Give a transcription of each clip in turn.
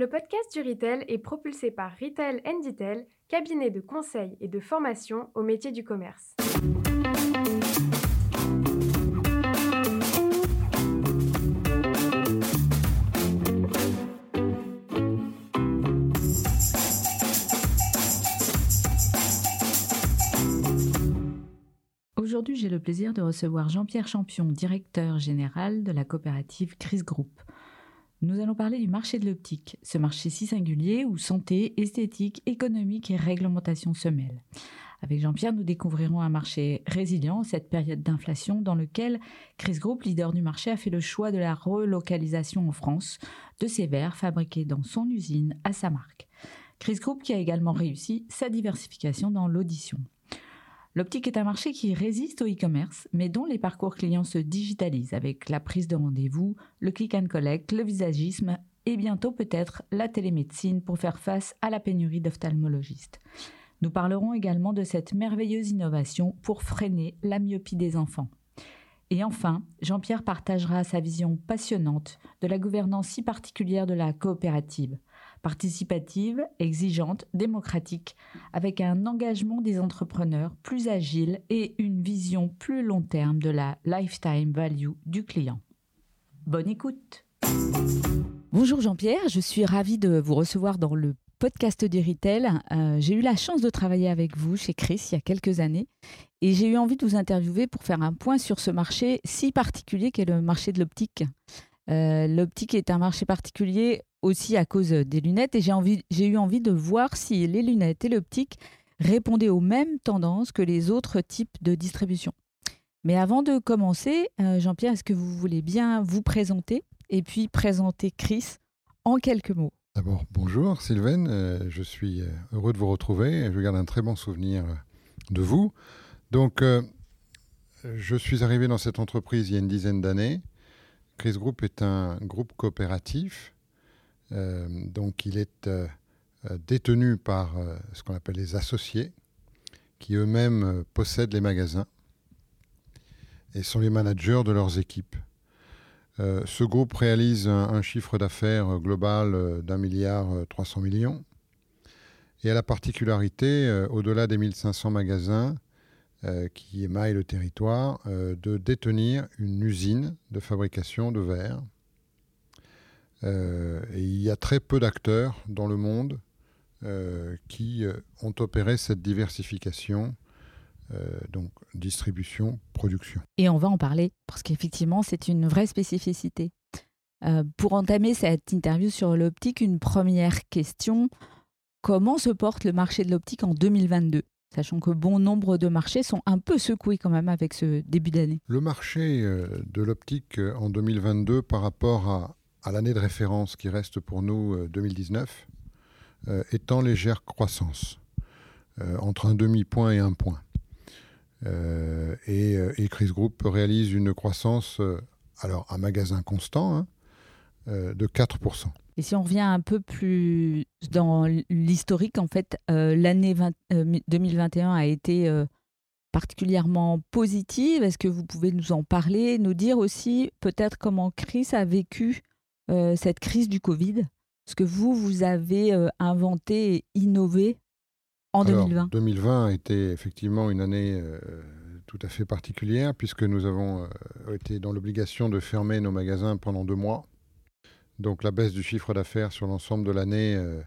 Le podcast du Retail est propulsé par Retail Detail, cabinet de conseil et de formation au métier du commerce. Aujourd'hui, j'ai le plaisir de recevoir Jean-Pierre Champion, directeur général de la coopérative Chris Group. Nous allons parler du marché de l'optique, ce marché si singulier où santé, esthétique, économique et réglementation se mêlent. Avec Jean-Pierre, nous découvrirons un marché résilient en cette période d'inflation dans lequel Chris Group, leader du marché, a fait le choix de la relocalisation en France de ses verres fabriqués dans son usine à sa marque. Chris Group qui a également réussi sa diversification dans l'audition. L'optique est un marché qui résiste au e-commerce, mais dont les parcours clients se digitalisent avec la prise de rendez-vous, le click and collect, le visagisme et bientôt peut-être la télémédecine pour faire face à la pénurie d'ophtalmologistes. Nous parlerons également de cette merveilleuse innovation pour freiner la myopie des enfants. Et enfin, Jean-Pierre partagera sa vision passionnante de la gouvernance si particulière de la coopérative participative, exigeante, démocratique, avec un engagement des entrepreneurs plus agile et une vision plus long terme de la lifetime value du client. Bonne écoute. Bonjour Jean-Pierre, je suis ravie de vous recevoir dans le podcast retail. Euh, j'ai eu la chance de travailler avec vous chez Chris il y a quelques années et j'ai eu envie de vous interviewer pour faire un point sur ce marché si particulier qu'est le marché de l'optique. Euh, l'optique est un marché particulier aussi à cause des lunettes et j'ai eu envie de voir si les lunettes et l'optique répondaient aux mêmes tendances que les autres types de distribution. Mais avant de commencer, euh, Jean-Pierre, est-ce que vous voulez bien vous présenter et puis présenter Chris en quelques mots? D'abord, bonjour Sylvain, euh, je suis heureux de vous retrouver. Je garde un très bon souvenir de vous. Donc, je suis arrivé dans cette entreprise il y a une dizaine d'années. Chris Group est un groupe coopératif. Euh, donc, il est euh, euh, détenu par ce qu'on appelle les associés, qui eux-mêmes possèdent les magasins et sont les managers de leurs équipes. ce groupe réalise un, chiffre d'affaires global d'un milliard 300 millions et a la particularité, au-delà des 1500 magasins, qui émaille le territoire, de détenir une usine de fabrication de verre. Euh, et il y a très peu d'acteurs dans le monde qui ont opéré cette diversification donc distribution, production. Et on va en parler parce qu'effectivement, c'est une vraie spécificité. pour entamer cette interview sur l'optique, une première question. Comment se porte le marché de l'optique en 2022 sachant que bon nombre de marchés sont un peu secoués quand même avec ce début d'année. Le marché euh, de l'optique euh, en 2022 par rapport à, l'année de référence qui reste pour nous 2019 euh, est en légère croissance, entre un demi-point et un point. et, et, Chris Group réalise une croissance, alors un magasin constant, hein, de 4%. Et si on revient un peu plus dans l'historique, en fait, euh, l'année 2021 euh, a été euh, particulièrement positive. Est-ce que vous pouvez nous en parler, nous dire aussi peut-être comment Chris a vécu cette crise du Covid Ce que vous, vous avez inventé et innové en 2020 2020 a été effectivement une année tout à fait particulière puisque nous avons été dans l'obligation de fermer nos magasins pendant deux mois. Donc la baisse du chiffre d'affaires sur l'ensemble de l'année euh,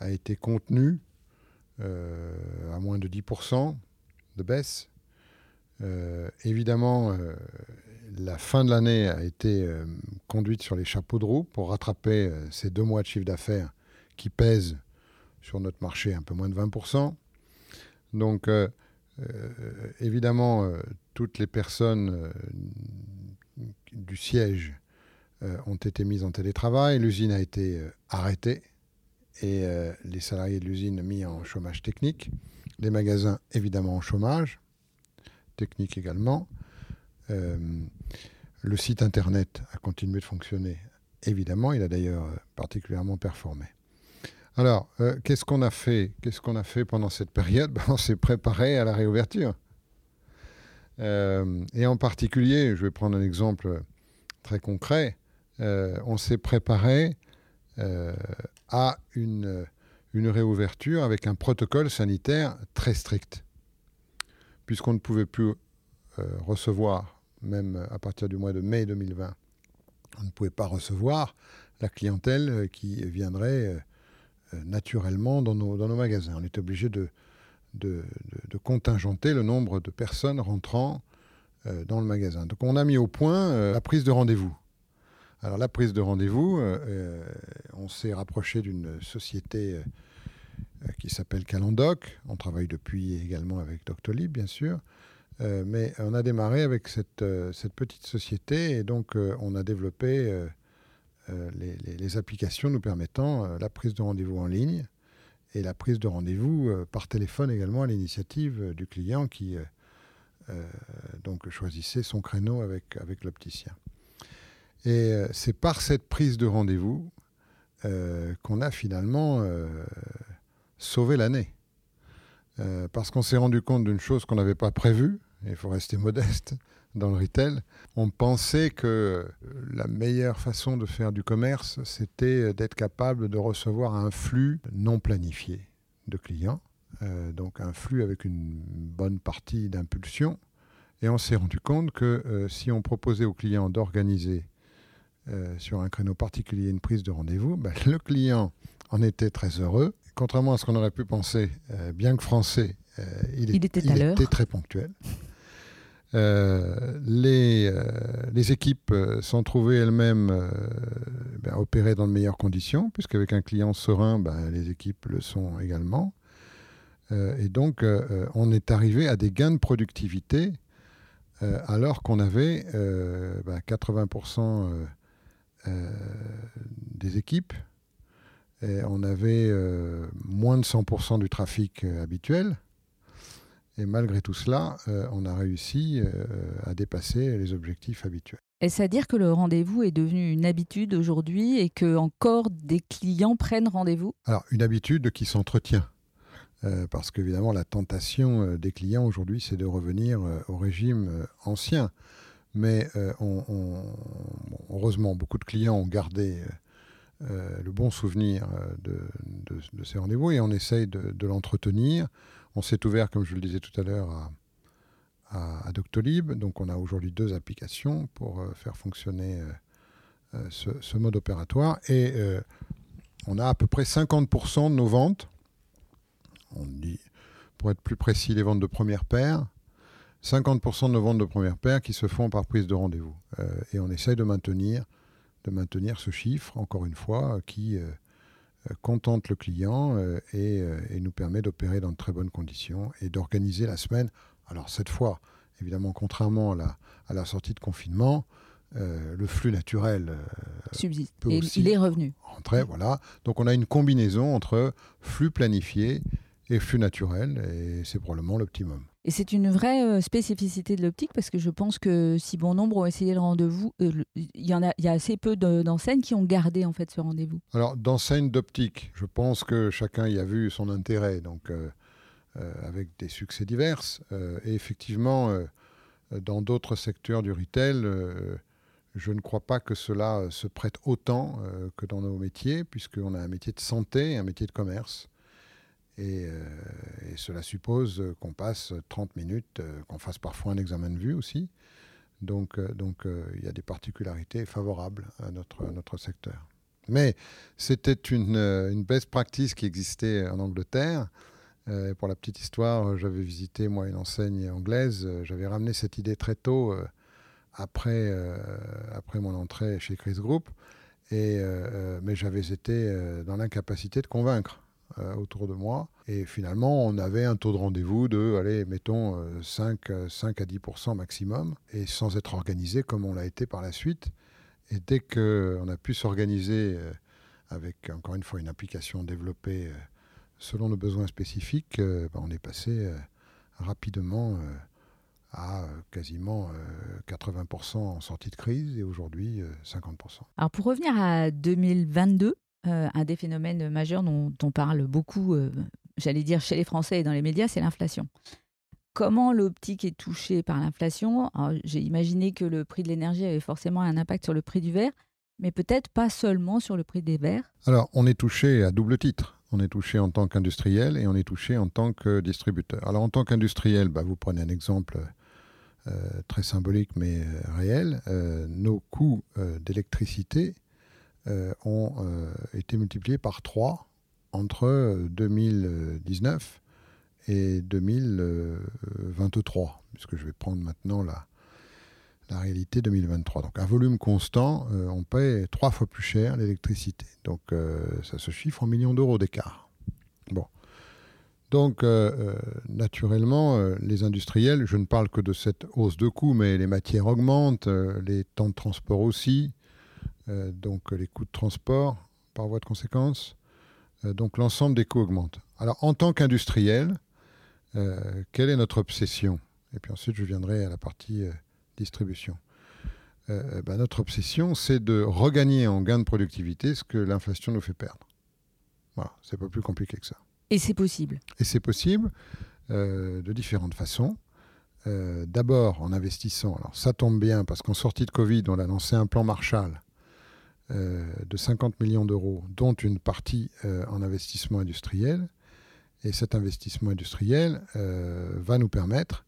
a été contenue euh, à moins de 10% de baisse. Euh, évidemment, la fin de l'année a été conduite sur les chapeaux de roue pour rattraper ces deux mois de chiffre d'affaires qui pèsent sur notre marché un peu moins de 20%. Donc, évidemment, toutes les personnes du siège euh, ont été mises en télétravail, l'usine a été euh, arrêtée et euh, les salariés de l'usine mis en chômage technique, les magasins évidemment en chômage technique également. le site internet a continué de fonctionner évidemment, il a d'ailleurs particulièrement performé. Alors, qu'est-ce qu'on a fait? Qu'est-ce qu'on a fait pendant cette période? Ben, On s'est préparé à la réouverture. et en particulier, je vais prendre un exemple très concret. Euh, on s'est préparé euh, à une réouverture avec un protocole sanitaire très strict. Puisqu'on ne pouvait plus recevoir, même à partir du mois de mai 2020, on ne pouvait pas recevoir la clientèle qui viendrait naturellement dans nos, magasins. On était obligé de, contingenter le nombre de personnes rentrant euh, dans le magasin. Donc on a mis au point euh, la prise de rendez-vous. Alors la prise de rendez-vous, euh, on s'est rapproché d'une société qui s'appelle Calendoc. On travaille depuis également avec Doctolib, bien sûr. mais on a démarré avec cette, cette petite société et donc on a développé les, applications nous permettant la prise de rendez-vous en ligne et la prise de rendez-vous euh, par téléphone également à l'initiative euh, du client qui euh, donc choisissait son créneau avec, avec l'opticien. Et c'est par cette prise de rendez-vous qu'on a finalement sauvé l'année. parce qu'on s'est rendu compte d'une chose qu'on n'avait pas prévue, il faut rester modeste, dans le retail, on pensait que la meilleure façon de faire du commerce, c'était d'être capable de recevoir un flux non planifié de clients, euh, donc un flux avec une bonne partie d'impulsion. Et on s'est rendu compte que euh, si on proposait aux clients d'organiser euh, sur un créneau particulier une prise de rendez-vous, ben, le client en était très heureux. Contrairement à ce qu'on aurait pu penser, bien que français, il, était, il était très ponctuel. Euh, les, euh, les, équipes euh, sont trouvées elles-mêmes ben, opérées dans de meilleures conditions, puisqu'avec un client serein, ben, les équipes le sont également. et donc, on est arrivé à des gains de productivité alors qu'on avait 80% ben, des équipes, et on avait moins de 100% du trafic habituel. Et malgré tout cela, euh, on a réussi euh, à dépasser les objectifs habituels. Est-ce à dire que le rendez-vous est devenu une habitude aujourd'hui et que encore des clients prennent rendez-vous? Alors, une habitude qui s'entretient. Euh, parce qu'évidemment, la tentation des clients aujourd'hui, c'est de revenir au régime ancien. Mais heureusement, beaucoup de clients ont gardé le bon souvenir de, ces rendez-vous et on essaye de l'entretenir on s'est ouvert, comme je le disais tout à l'heure, à, Doctolib. Donc on a aujourd'hui deux applications pour euh, faire fonctionner euh, euh, ce, mode opératoire. Et on a à peu près 50% de nos ventes, pour être plus précis, les ventes de première paire, 50% de nos ventes de première paire qui se font par prise de rendez-vous. et on essaye de maintenir, de maintenir ce chiffre, encore une fois, qui euh, contente le client euh, euh, et, nous permet d'opérer dans de très bonnes conditions et d'organiser la semaine. Alors cette fois, évidemment, contrairement à la, sortie de confinement, le flux naturel subsiste. et il est revenu. Rentrer, voilà. Donc on a une combinaison entre flux planifié et flux naturel, et c'est probablement l'optimum. Et c'est une vraie euh, spécificité de l'optique parce que je pense que si bon nombre ont essayé le rendez-vous, euh, il y en a, assez peu d'enseignes qui ont gardé en fait ce rendez-vous. Alors d'enseignes d'optique, je pense que chacun y a vu son intérêt, donc euh, avec des succès divers. et effectivement, dans d'autres secteurs du retail, je ne crois pas que cela se prête autant que dans nos métiers, puisqu'on a un métier de santé un métier de commerce. Euh, et, cela suppose qu'on passe 30 minutes, euh, qu'on fasse parfois un examen de vue aussi. Donc, euh, donc il y a des particularités favorables à notre, notre secteur. Mais c'était une, une best practice qui existait en Angleterre. pour la petite histoire, j'avais visité moi une enseigne anglaise. J'avais ramené cette idée très tôt après, après mon entrée chez Chris Group. Et, mais j'avais été dans l'incapacité de convaincre. Euh, autour de moi. Et finalement, on avait un taux de rendez-vous de, allez, mettons 5, euh, 5 à 10% maximum, et sans être organisé comme on l'a été par la suite. Et dès qu'on a pu s'organiser euh, avec, encore une fois, une application développée selon nos besoins spécifiques, ben, on est passé rapidement à quasiment 80% en sortie de crise et aujourd'hui 50%. Alors pour revenir à 2022, euh, un des phénomènes majeurs dont on parle beaucoup, euh, j'allais dire chez les Français et dans les médias, c'est l'inflation. Comment l'optique est touchée par l'inflation? J'ai imaginé que le prix de l'énergie avait forcément un impact sur le prix du verre. mais peut-être pas seulement sur le prix des verres. Alors, on est touché à double titre. On est touché en tant qu'industriel et on est touché en tant que distributeur. Alors, en tant qu'industriel, bah, vous prenez un exemple euh, très symbolique mais euh, réel. Euh, nos coûts d'électricité ont été multipliés par 3 entre 2019 et 2023, puisque je vais prendre maintenant la, la réalité 2023. Donc un volume constant, euh, on paie trois fois plus cher l'électricité. Donc euh, ça se chiffre en millions d'euros d'écart. Bon. Donc euh, naturellement, les industriels, je ne parle que de cette hausse de coûts, mais les matières augmentent, les temps de transport aussi, donc les coûts de transport par voie de conséquence. donc l'ensemble des coûts augmente. Alors en tant qu'industriel, quelle est notre obsession? Et puis ensuite je viendrai à la partie distribution. Euh, euh, bah, notre obsession, c'est de regagner en gain de productivité ce que l'inflation nous fait perdre. Voilà, c'est pas plus compliqué que ça. Et c'est possible. Et c'est possible euh, de différentes façons. D'abord en investissant. Alors ça tombe bien parce qu'en sortie de Covid, on a lancé un plan Marshall de 50 millions d'euros, dont une partie en investissement industriel. Et cet investissement industriel va nous permettre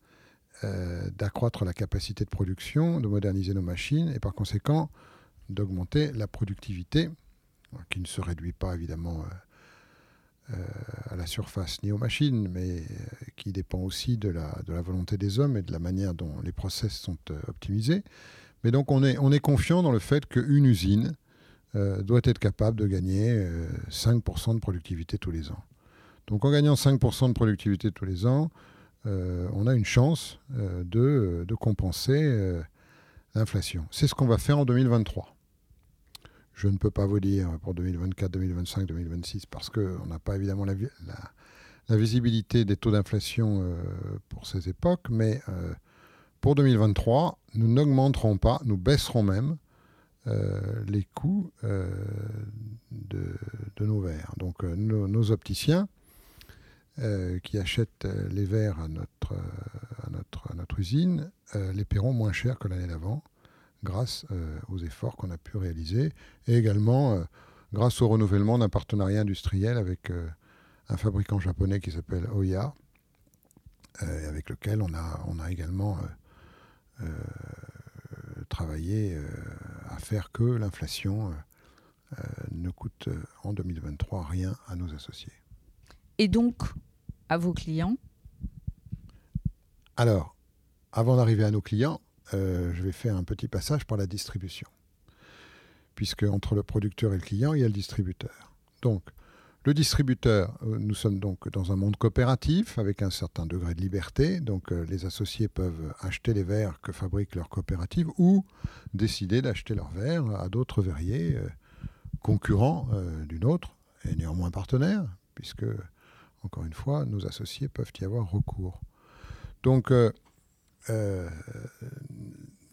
euh, d'accroître la capacité de production, de moderniser nos machines et par conséquent d'augmenter la productivité, qui ne se réduit pas évidemment euh, euh, à la surface ni aux machines, mais qui dépend aussi de la, de la volonté des hommes et de la manière dont les process sont optimisés. Mais donc on est, on est confiant dans le fait qu'une usine doit être capable de gagner 5% de productivité tous les ans. Donc en gagnant 5% de productivité tous les ans, euh, on a une chance euh, de, compenser euh, l'inflation. C'est ce qu'on va faire en 2023. Je ne peux pas vous dire pour 2024, 2025, 2026 parce qu'on n'a pas évidemment la, visibilité des taux d'inflation pour ces époques, mais pour 2023, nous n'augmenterons pas, nous baisserons même les coûts de, de, nos verres. Donc nos opticiens euh, qui achètent euh, les verres à notre, euh, usine les paieront moins cher que l'année d'avant grâce aux efforts qu'on a pu réaliser et également grâce au renouvellement d'un partenariat industriel avec un fabricant japonais qui s'appelle Oya, avec lequel on a également travaillé à faire que l'inflation ne coûte en 2023 rien à nos associés et donc à vos clients? Alors, avant d'arriver à nos clients, euh, je vais faire un petit passage par la distribution. Puisque entre le producteur et le client, il y a le distributeur. Donc, le distributeur, euh, nous sommes donc dans un monde coopératif avec un certain degré de liberté. Donc, euh, les associés peuvent acheter les verres que fabrique leur coopérative ou décider d'acheter leurs verres à d'autres verriers concurrents d'une autre et néanmoins partenaires, puisque encore une fois, nos associés peuvent y avoir recours. Donc, euh, euh,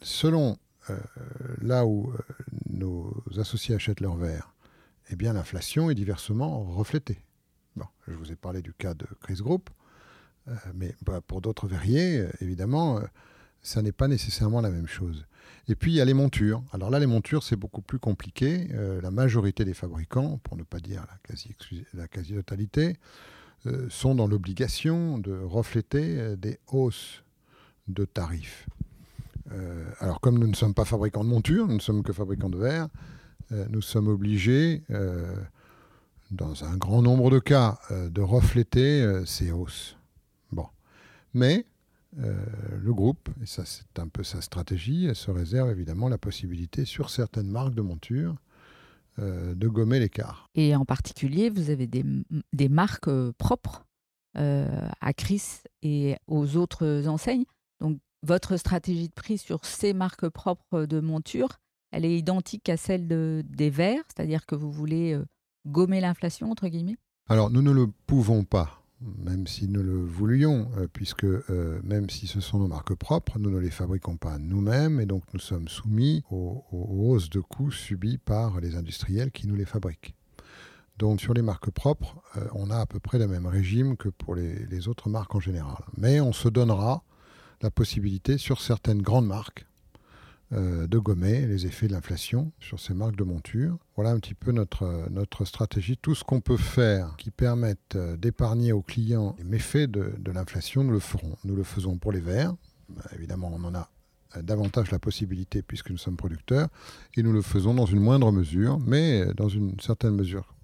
selon euh, là où nos associés achètent leurs verres, eh bien l'inflation est diversement reflétée. Je vous ai parlé du cas de Chris Group, mais bah, pour d'autres verriers, évidemment, ça n'est pas nécessairement la même chose. Et puis il y a les montures. Alors là, les montures, c'est beaucoup plus compliqué. la majorité des fabricants, pour ne pas dire la quasi-totalité, quasi euh, sont dans l'obligation de refléter euh, des hausses de tarifs. Euh, alors comme nous ne sommes pas fabricants de montures, nous ne sommes que fabricants de verre, nous sommes obligés, dans un grand nombre de cas, de refléter ces hausses. Bon. Mais le groupe, et ça c'est un peu sa stratégie, se réserve évidemment la possibilité sur certaines marques de montures euh, de gommer l'écart. Et en particulier, vous avez des, marques euh, propres euh, à Chris et aux autres enseignes. Donc, votre stratégie de prix sur ces marques propres de monture, elle est identique à celle de, des verres, c'est-à-dire que vous voulez gommer l'inflation, entre guillemets? Alors, nous ne le pouvons pas même si nous le voulions, euh, puisque euh, même si ce sont nos marques propres, nous ne les fabriquons pas nous-mêmes et donc nous sommes soumis aux, hausses de coûts subies par les industriels qui nous les fabriquent. Donc sur les marques propres, euh, on a à peu près le même régime que pour les, autres marques en général. Mais on se donnera la possibilité sur certaines grandes marques de gommer les effets de l'inflation sur ces marques de monture. Voilà un petit peu notre, notre stratégie. Tout ce qu'on peut faire qui permette d'épargner aux clients les méfaits de, de l'inflation, nous le ferons. Nous le faisons pour les verres. Bah, évidemment, on en a davantage la possibilité puisque nous sommes producteurs et nous le faisons dans une moindre mesure, mais dans une certaine mesure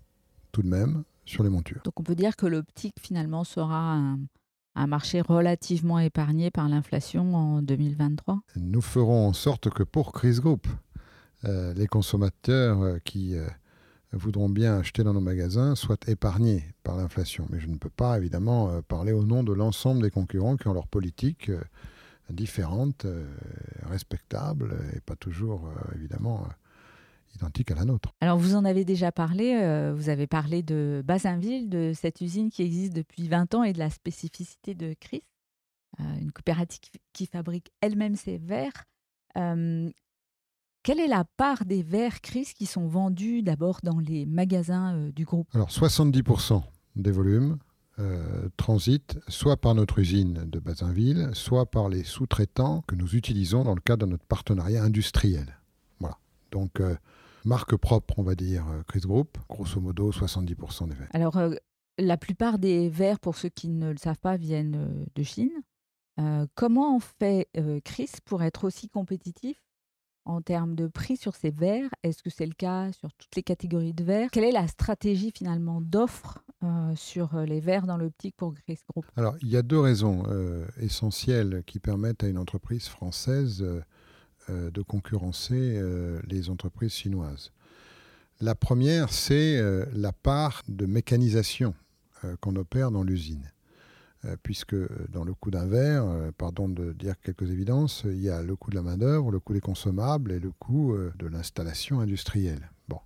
tout de même sur les montures. Donc on peut dire que l'optique finalement sera un, marché relativement épargné par l'inflation en 2023 Nous ferons en sorte que pour Chris Group, euh, les consommateurs euh, qui euh, voudront bien acheter dans nos magasins soient épargnés par l'inflation. Mais je ne peux pas évidemment parler au nom de l'ensemble des concurrents qui ont leur politique différente, respectable et pas toujours évidemment identique à la nôtre. Alors vous en avez déjà parlé, euh, vous avez parlé de Bazinville, de cette usine qui existe depuis 20 ans et de la spécificité de Chris, euh, une coopérative qui fabrique elle-même ses verres. Euh, quelle est la part des verres Chris qui sont vendus d'abord dans les magasins du groupe? Alors 70% des volumes transitent soit par notre usine de Bazinville, soit par les sous-traitants que nous utilisons dans le cadre de notre partenariat industriel. Voilà. Donc marque propre, on va dire, euh, Chris Group, grosso modo 70% des verres. Alors, euh, la plupart des verres, pour ceux qui ne le savent pas, viennent euh, de Chine. comment on fait Chris pour être aussi compétitif en termes de prix sur ces verres? Est-ce que c'est le cas sur toutes les catégories de verres? Quelle est la stratégie finalement d'offre sur les verres dans l'optique pour Chris Group? Alors, il y a deux raisons essentielles qui permettent à une entreprise française euh, de concurrencer euh, les entreprises chinoises. La première, c'est euh, la part de mécanisation qu'on opère dans l'usine. Puisque dans le coût d'un verre, pardon de dire quelques évidences, il y a le coût de la main-d'œuvre, le coût des consommables et le coût de l'installation industrielle. Bon.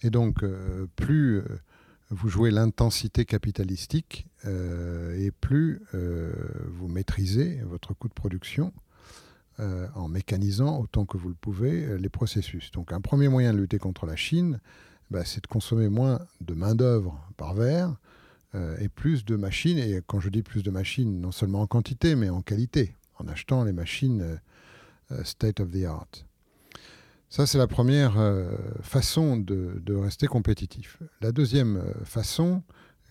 Et donc, plus vous jouez l'intensité capitalistique et plus vous maîtrisez votre coût de production euh, en mécanisant autant que vous le pouvez euh, les processus. Donc un premier moyen de lutter contre la Chine, bah, c'est de consommer moins de main-d'œuvre par verre euh, et plus de machines. Et quand je dis plus de machines, non seulement en quantité, mais en qualité, en achetant les machines state of the art. Ça, c'est la première façon de, de, rester compétitif. La deuxième façon,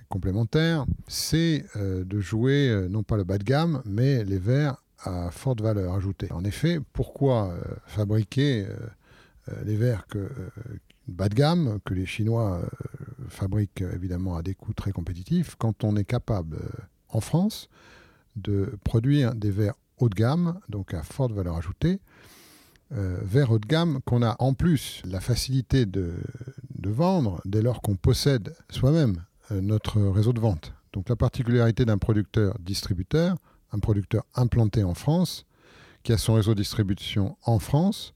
complémentaire, c'est de jouer non pas le bas de gamme, mais les verres à forte valeur ajoutée. En effet, pourquoi euh, fabriquer euh, euh, les verres bas de gamme, que les Chinois fabriquent évidemment à des coûts très compétitifs, quand on est capable en France de produire des verres haut de gamme, donc à forte valeur ajoutée, verres haut de gamme qu'on a en plus la facilité de, de vendre dès lors qu'on possède soi-même notre réseau de vente. Donc la particularité d'un producteur-distributeur, un producteur implanté en France, qui a son réseau de distribution en France,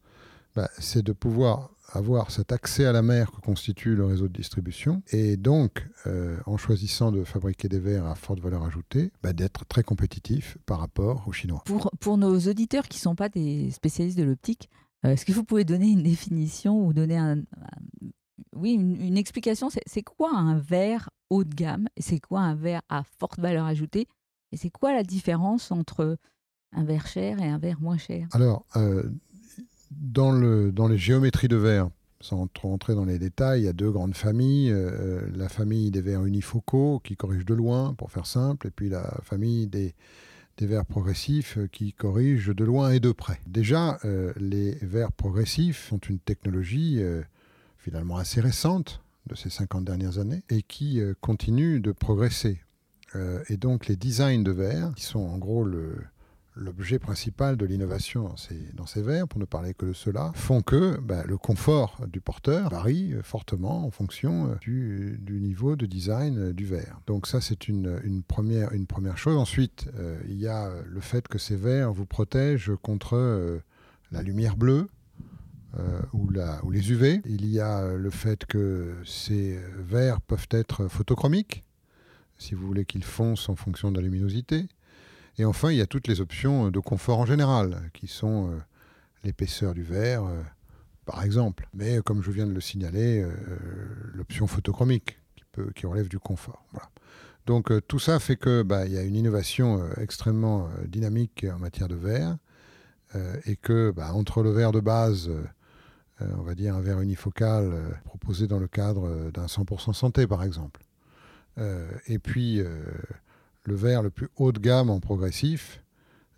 bah, c'est de pouvoir avoir cet accès à la mer que constitue le réseau de distribution, et donc, euh, en choisissant de fabriquer des verres à forte valeur ajoutée, bah, d'être très compétitif par rapport aux Chinois. Pour, pour nos auditeurs qui ne sont pas des spécialistes de l'optique, euh, est-ce que vous pouvez donner une définition ou donner un, oui, une, explication? C'est quoi un verre haut de gamme? C'est quoi un verre à forte valeur ajoutée? Et c'est quoi la différence entre un verre cher et un verre moins cher? Alors, euh, dans, le, dans les géométries de verre, sans trop entrer dans les détails, il y a deux grandes familles. Euh, la famille des verres unifocaux qui corrigent de loin, pour faire simple, et puis la famille des, des verres progressifs euh, qui corrigent de loin et de près. Déjà, les verres progressifs sont une technologie finalement assez récente de ces 50 dernières années et qui continue de progresser. Euh, et donc les designs de verre, qui sont en gros l'objet principal de l'innovation dans ces, dans ces verres, pour ne parler que de cela, font que bah, le confort du porteur varie fortement en fonction euh, du, niveau de design du verre. Donc ça, c'est une, première, chose. Ensuite, euh, il y a le fait que ces verres vous protègent contre la lumière bleue, ou, les UV. Il y a le fait que ces verres peuvent être photochromiques, si vous voulez qu'il fonce en fonction de la luminosité. Et enfin, il y a toutes les options de confort en général, qui sont euh, l'épaisseur du verre, euh, par exemple. Mais comme je viens de le signaler, euh, l'option photochromique, qui, peut, qui relève du confort. Donc tout ça fait que bah, il y a une innovation extrêmement dynamique en matière de verre, et que bah, entre le verre de base, on va dire un verre unifocal proposé dans le cadre d'un 100% santé par exemple, et puis le verre le plus haut de gamme en progressif,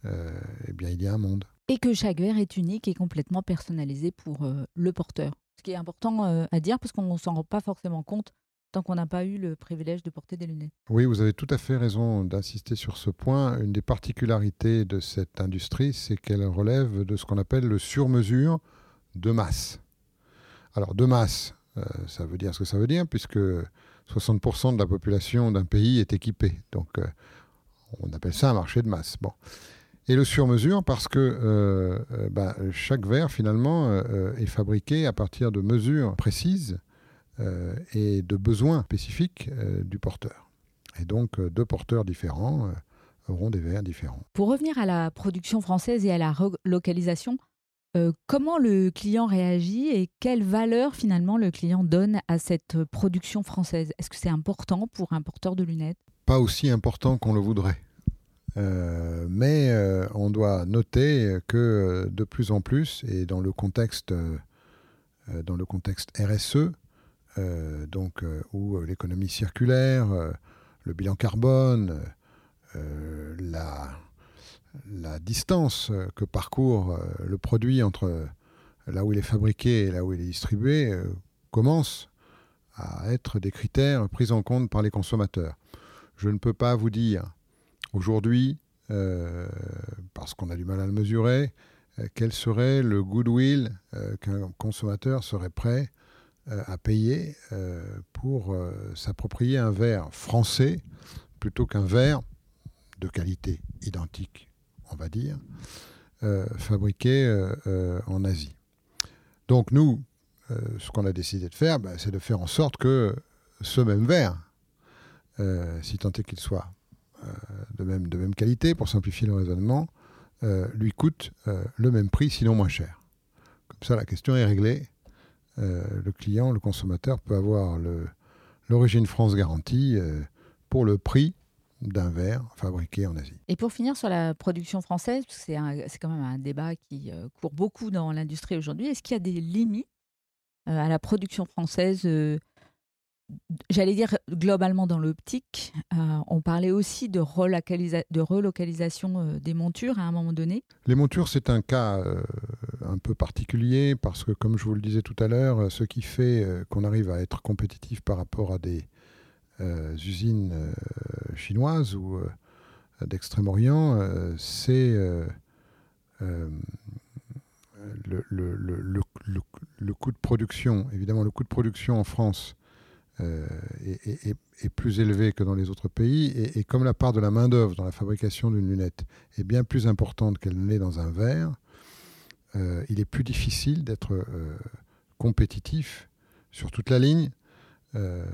eh bien il y a un monde. Et que chaque verre est unique et complètement personnalisé pour le porteur. Ce qui est important à dire parce qu'on ne s'en rend pas forcément compte tant qu'on n'a pas eu le privilège de porter des lunettes. Oui, vous avez tout à fait raison d'insister sur ce point. Une des particularités de cette industrie, c'est qu'elle relève de ce qu'on appelle le sur-mesure de masse. Alors, de masse, euh, ça veut dire ce que ça veut dire, puisque 60% de la population d'un pays est équipée. Donc, euh, on appelle ça un marché de masse. Bon. Et le sur-mesure parce que euh, bah, chaque verre, finalement, est fabriqué à partir de mesures précises euh, et de besoins spécifiques euh, du porteur. Et donc, euh, deux porteurs différents auront des verres différents. Pour revenir à la production française et à la relocalisation, comment le client réagit et quelle valeur finalement le client donne à cette production française? Est-ce que c'est important pour un porteur de lunettes? Pas aussi important qu'on le voudrait. mais on doit noter que de plus en plus, et dans le contexte, dans le contexte RSE, euh, donc, euh, où euh, l'économie circulaire, le bilan carbone, la, la, distance que parcourt le produit entre là où il est fabriqué et là où il est distribué commence à être des critères pris en compte par les consommateurs. Je ne peux pas vous dire aujourd'hui, parce qu'on a du mal à le mesurer, quel serait le goodwill qu'un consommateur serait prêt euh, à payer euh, pour euh, s'approprier un verre français plutôt qu'un verre de qualité identique, on va dire, fabriqué en Asie. Donc nous, ce qu'on a décidé de faire, bah, c'est de faire en sorte que ce même verre, si tant est qu'il soit de, même, de même qualité, pour simplifier le raisonnement, lui coûte le même prix, sinon moins cher. Comme ça, la question est réglée euh, le client, le consommateur peut avoir l'origine France garantie euh, pour le prix d'un verre fabriqué en Asie. Et pour finir sur la production française, parce que c'est quand même un débat qui euh, court beaucoup dans l'industrie aujourd'hui, est-ce qu'il y a des limites à la production française J'allais dire globalement dans l'optique, on parlait aussi de, de relocalisation des montures à un moment donné? Les montures, c'est un cas un peu particulier parce que, comme je vous le disais tout à l'heure, ce qui fait euh, qu'on arrive à être compétitif par rapport à des euh, usines euh, chinoises ou d'Extrême-Orient, c'est le, coût de production. Évidemment, le coût de production en France est, plus élevé que dans les autres pays. Et, comme la part de la main-d'œuvre dans la fabrication d'une lunette est bien plus importante qu'elle ne l'est dans un verre, euh, il est plus difficile d'être euh, compétitif sur toute la ligne euh,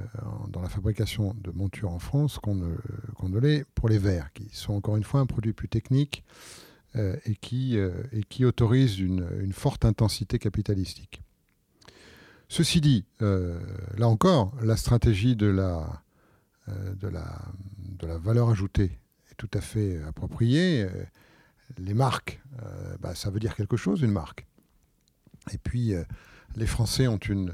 dans la fabrication de montures en France qu'on ne, l'est pour les verres, qui sont encore une fois un produit plus technique et, qui, et qui autorise une, forte intensité capitalistique. Ceci dit, là encore, la stratégie de la, de la, de la valeur ajoutée est tout à fait appropriée les marques, euh, bah, ça veut dire quelque chose, une marque. Et puis, euh, les Français ont une,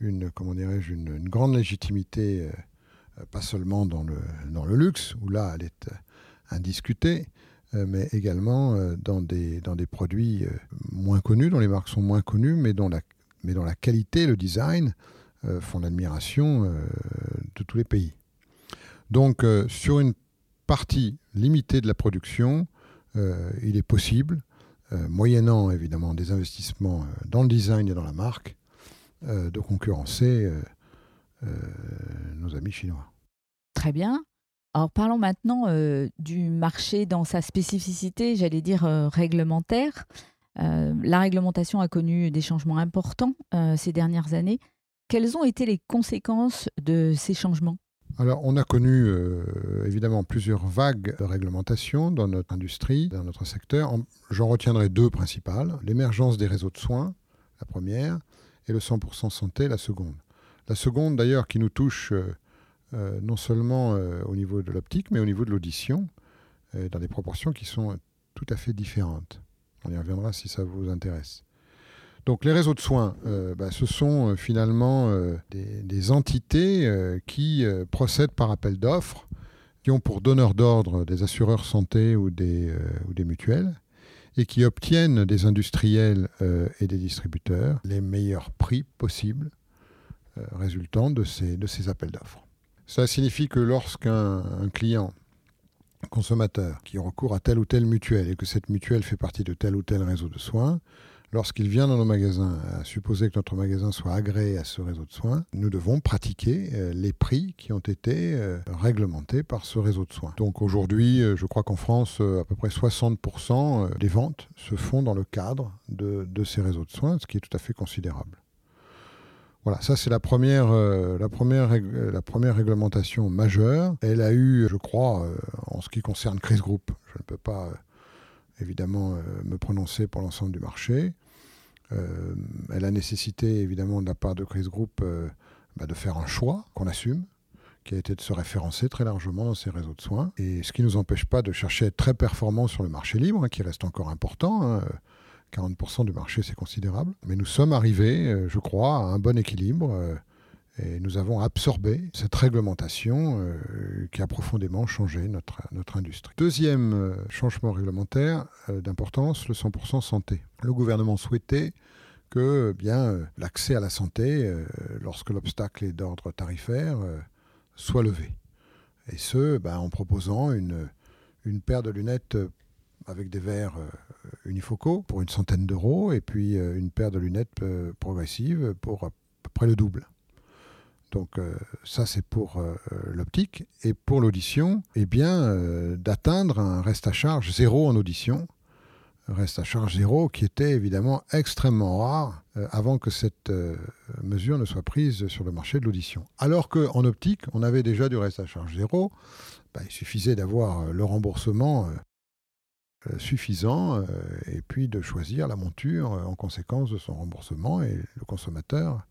une comment dirais-je, une, grande légitimité, euh, pas seulement dans le, dans le luxe, où là, elle est indiscutée, mais également dans, des, dans des produits moins connus, dont les marques sont moins connues, mais dont la, mais dont la qualité, le design font l'admiration de tous les pays. Donc, sur une partie limitée de la production, euh, il est possible, euh, moyennant évidemment des investissements euh, dans le design et dans la marque, de concurrencer nos amis chinois. Très bien. Alors parlons maintenant du marché dans sa spécificité, j'allais dire réglementaire. la réglementation a connu des changements importants ces dernières années. Quelles ont été les conséquences de ces changements? Alors, on a connu euh, évidemment plusieurs vagues de réglementation dans notre industrie, dans notre secteur. J'en retiendrai deux principales. L'émergence des réseaux de soins, la première, et le 100% santé, la seconde. La seconde, d'ailleurs, qui nous touche euh, euh, non seulement au niveau de l'optique, mais au niveau de l'audition, dans des proportions qui sont tout à fait différentes. On y reviendra si ça vous intéresse. Donc les réseaux de soins, bah, ce sont finalement des, entités qui procèdent par appel d'offres, qui ont pour donneur d'ordre des assureurs santé ou des, ou des mutuelles, et qui obtiennent des industriels et des distributeurs les meilleurs prix possibles résultant de ces, de ces appels d'offres. Ça signifie que lorsqu'un client consommateur qui recourt à telle ou telle mutuelle et que cette mutuelle fait partie de tel ou tel réseau de soins, lorsqu'il vient dans nos magasins, à supposer que notre magasin soit agréé à ce réseau de soins, nous devons pratiquer euh, les prix qui ont été euh, réglementés par ce réseau de soins. Donc aujourd'hui, euh, je crois qu'en France, à peu près 60% des ventes se font dans le cadre de ces réseaux de soins, ce qui est tout à fait considérable. Voilà, ça c'est la première, la, première, réglementation majeure. Elle a eu, je crois, en ce qui concerne Chris Group, je ne peux pas évidemment me prononcer pour l'ensemble du marché. elle a nécessité évidemment de la part de Chris Group bah, de faire un choix qu'on assume, qui a été de se référencer très largement dans ces réseaux de soins. Et ce qui ne nous empêche pas de chercher à être très performants sur le marché libre, hein, qui reste encore important. Hein, 40% du marché, c'est considérable. Mais nous sommes arrivés, euh, je crois, à un bon équilibre. Euh, et nous avons absorbé cette réglementation euh, qui a profondément changé notre, notre industrie. Deuxième changement réglementaire d'importance, le 100% santé. Le gouvernement souhaitait que bien l'accès à la santé, lorsque l'obstacle est d'ordre tarifaire, soit levé. Et ce, ben, en proposant une, une paire de lunettes avec des verres euh, unifocaux pour une centaine d'euros et puis euh, une paire de lunettes euh, progressives pour à peu près le double. Donc ça c'est pour l'optique et pour l'audition, eh bien d'atteindre un reste à charge zéro en audition, reste à charge zéro qui était évidemment extrêmement rare avant que cette mesure ne soit prise sur le marché de l'audition. Alors qu'en optique, on avait déjà du reste à charge zéro, bah, il suffisait d'avoir le remboursement euh, suffisant euh, et puis de choisir la monture euh, en conséquence de son remboursement et le consommateur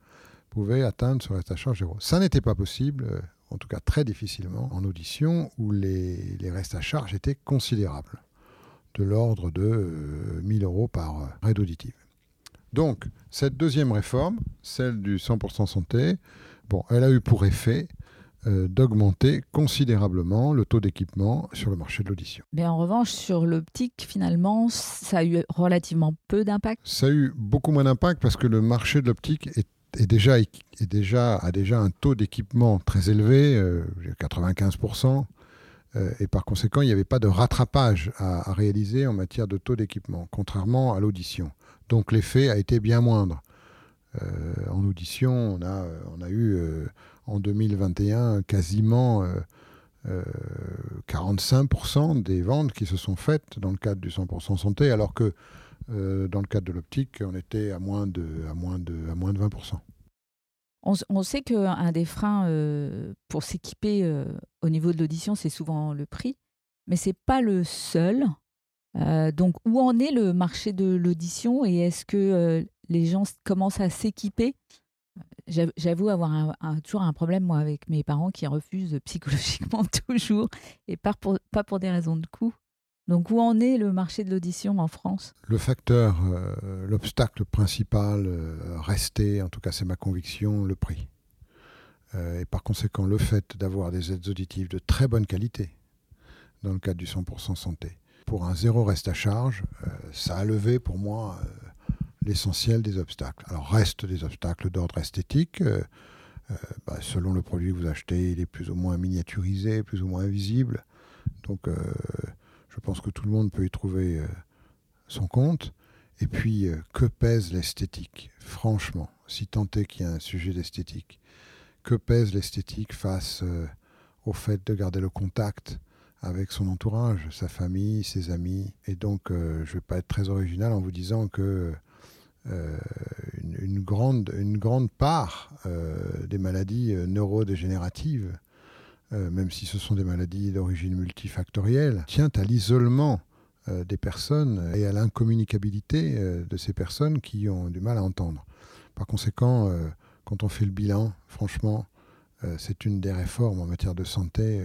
pouvait atteindre ce reste à charge zéro. Ça n'était pas possible, en tout cas très difficilement, en audition où les, les restes à charge étaient considérables, de l'ordre de 1000 euros par raid auditive. Donc, cette deuxième réforme, celle du 100% santé, bon, elle a eu pour effet euh, d'augmenter considérablement le taux d'équipement sur le marché de l'audition. Mais en revanche, sur l'optique, finalement, ça a eu relativement peu d'impact? Ça a eu beaucoup moins d'impact parce que le marché de l'optique est, déjà, est déjà, a déjà un taux d'équipement très élevé, 95%. Euh, euh, et par conséquent, il n'y avait pas de rattrapage à, réaliser en matière de taux d'équipement, contrairement à l'audition. Donc l'effet a été bien moindre. en audition, on a, on a eu en 2021 quasiment 45% euh, euh, des ventes qui se sont faites dans le cadre du 100% santé, alors que euh, dans le cadre de l'optique, on était à moins de, à moins de, à moins de 20%. On, sait qu'un des freins pour s'équiper au niveau de l'audition, c'est souvent le prix, mais ce n'est pas le seul. donc, où en est le marché de l'audition et est-ce que les gens commencent à s'équiper? J'avoue avoir toujours un problème, moi, avec mes parents qui refusent psychologiquement toujours, et pas pour, pas pour des raisons de coût. Donc, où en est le marché de l'audition en France? Le facteur, euh, l'obstacle principal euh, restait, en tout cas c'est ma conviction, le prix. Euh, et par conséquent, le fait d'avoir des aides auditives de très bonne qualité, dans le cadre du 100% santé, pour un zéro reste à charge, ça a levé pour moi l'essentiel des obstacles. Alors reste des obstacles d'ordre esthétique. Bah, selon le produit que vous achetez, il est plus ou moins miniaturisé, plus ou moins visible. Donc je pense que tout le monde peut y trouver son compte. Et puis, que pèse l'esthétique? Franchement, si tant est qu'il y a un sujet d'esthétique, que pèse l'esthétique face au fait de garder le contact avec son entourage, sa famille, ses amis? Et donc, je ne vais pas être très original en vous disant que euh, une, grande, une grande part euh, des maladies euh, même si ce sont des maladies d'origine multifactorielle, tient à l'isolement des personnes et à l'incommunicabilité de ces personnes qui ont du mal à entendre. Par conséquent, quand on fait le bilan, franchement, c'est une des réformes en matière de santé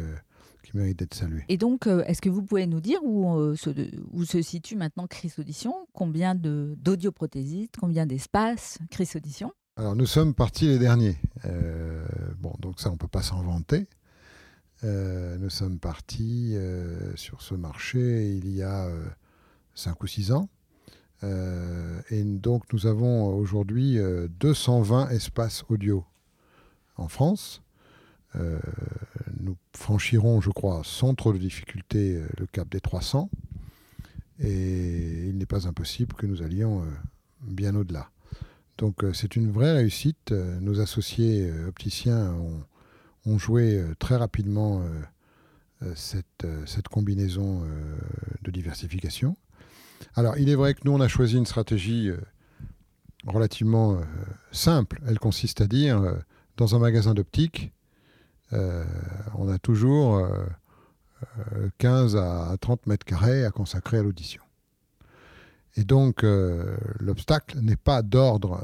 qui mérite d'être salué. Et donc, euh, est-ce que vous pouvez nous dire où, euh, se, où se situe maintenant Chris Audition? Combien d'audioprothésistes? Combien d'espaces Chris Audition? Alors, nous sommes partis les derniers. bon, donc ça, on ne peut pas s'en vanter. Nous sommes partis sur ce marché il y a 5 ou 6 ans. et donc, nous avons aujourd'hui 220 espaces audio en France. Euh, nous franchirons, je crois, sans trop de difficulté, euh, le cap des 300. Et il n'est pas impossible que nous allions euh, bien au-delà. Donc c'est une vraie réussite. Nos associés opticiens ont, joué très rapidement cette, cette, combinaison de diversification. Alors il est vrai que nous, on a choisi une stratégie relativement simple. Elle consiste à dire, dans un magasin d'optique, euh, on a toujours 15 euh, à 30 mètres carrés à consacrer à l'audition. Et donc, euh, l'obstacle n'est pas d'ordre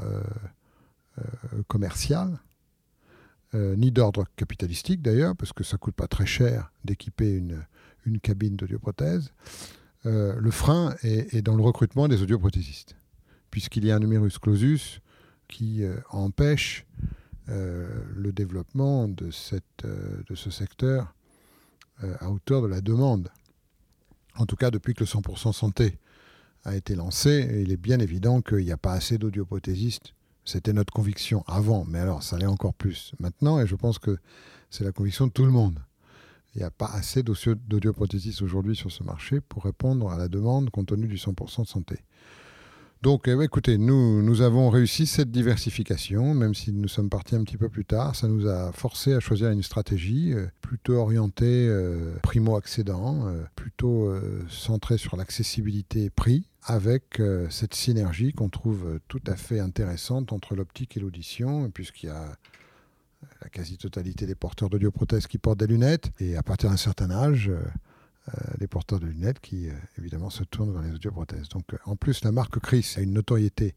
commercial, ni d'ordre capitalistique d'ailleurs, parce que ça coûte pas très cher d'équiper une, cabine d'audioprothèse. le frein est, dans le recrutement des audioprothésistes, puisqu'il y a un numerus clausus qui empêche euh, le développement de, euh, de ce secteur euh, à hauteur de la demande. En tout cas, depuis que le 100% santé a été lancé, il est bien évident qu'il n'y a pas assez d'audioprothésistes. C'était notre conviction avant, mais alors ça l'est encore plus maintenant, et je pense que c'est la conviction de tout le monde. Il n'y a pas assez d'audioprothésistes aujourd'hui sur ce marché pour répondre à la demande compte tenu du 100% santé. Donc, eh écoutez, nous, nous avons réussi cette diversification, même si nous sommes partis un petit peu plus tard. Ça nous a forcé à choisir une stratégie euh, plutôt orientée euh, primo-accédant, euh, plutôt centrée sur l'accessibilité prix, avec cette synergie qu'on trouve tout à fait intéressante entre l'optique et l'audition, puisqu'il y a la quasi-totalité des porteurs d'audioprothèses qui portent des lunettes, et à partir d'un certain âge, les euh, porteurs de lunettes qui, euh, évidemment, se tournent vers les audioprothèses. Donc, euh, en plus, la marque Chris a une notoriété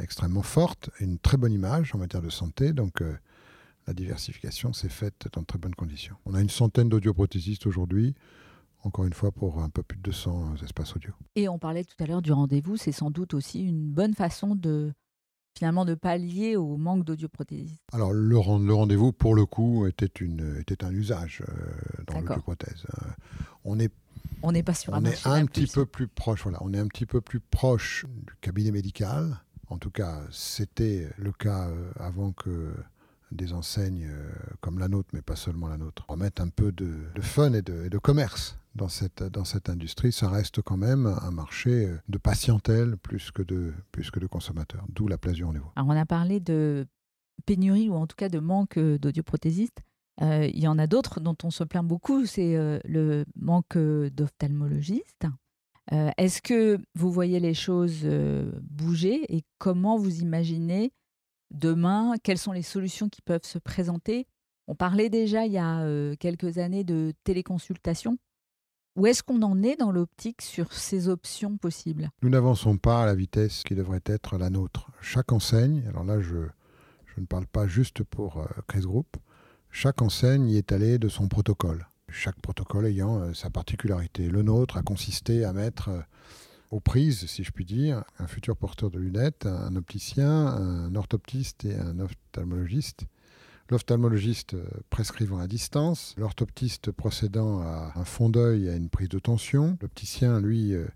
extrêmement forte, une très bonne image en matière de santé. Donc, la diversification s'est faite dans de très bonnes conditions. On a une centaine d'audioprothésistes aujourd'hui, encore une fois pour un peu plus de 200 espaces audio. Et on parlait tout à l'heure du rendez-vous, c'est sans doute aussi une bonne façon de finalement de pallier au manque d'audioprothésistes Alors le, le rendez-vous, pour le coup, était, une, était un usage euh, dans l'audioprothèse. Euh, on est on n'est pas sur on est un petit peu plus proche. Voilà, on est un petit peu plus proche du cabinet médical. En tout cas, c'était le cas euh, avant que des enseignes comme la nôtre, mais pas seulement la nôtre, remettent un peu de, fun et de, et de commerce dans cette, dans cette industrie, ça reste quand même un marché de patientèle plus que de, plus que de consommateurs, d'où la place du rendez-vous. Alors on a parlé de pénurie ou en tout cas de manque d'audioprothésistes. Euh, il y en a d'autres dont on se plaint beaucoup, c'est euh, le manque d'ophtalmologistes. Euh, est-ce que vous voyez les choses bouger et comment vous imaginez demain, quelles sont les solutions qui peuvent se présenter? On parlait déjà il y a quelques années de téléconsultation. Où est-ce qu'on en est dans l'optique sur ces options possibles? Nous n'avançons pas à la vitesse qui devrait être la nôtre. Chaque enseigne, alors là je, je ne parle pas juste pour euh, Chris Group, chaque enseigne y est allée de son protocole. Chaque protocole ayant euh, sa particularité. Le nôtre a consisté à mettre euh, aux prises, si je puis dire, un futur porteur de lunettes, un opticien, un orthoptiste et un ophtalmologiste l'ophtalmologiste euh, prescrivant à distance, l'orthoptiste procédant à un fond d'œil à une prise de tension, l'opticien, lui, euh,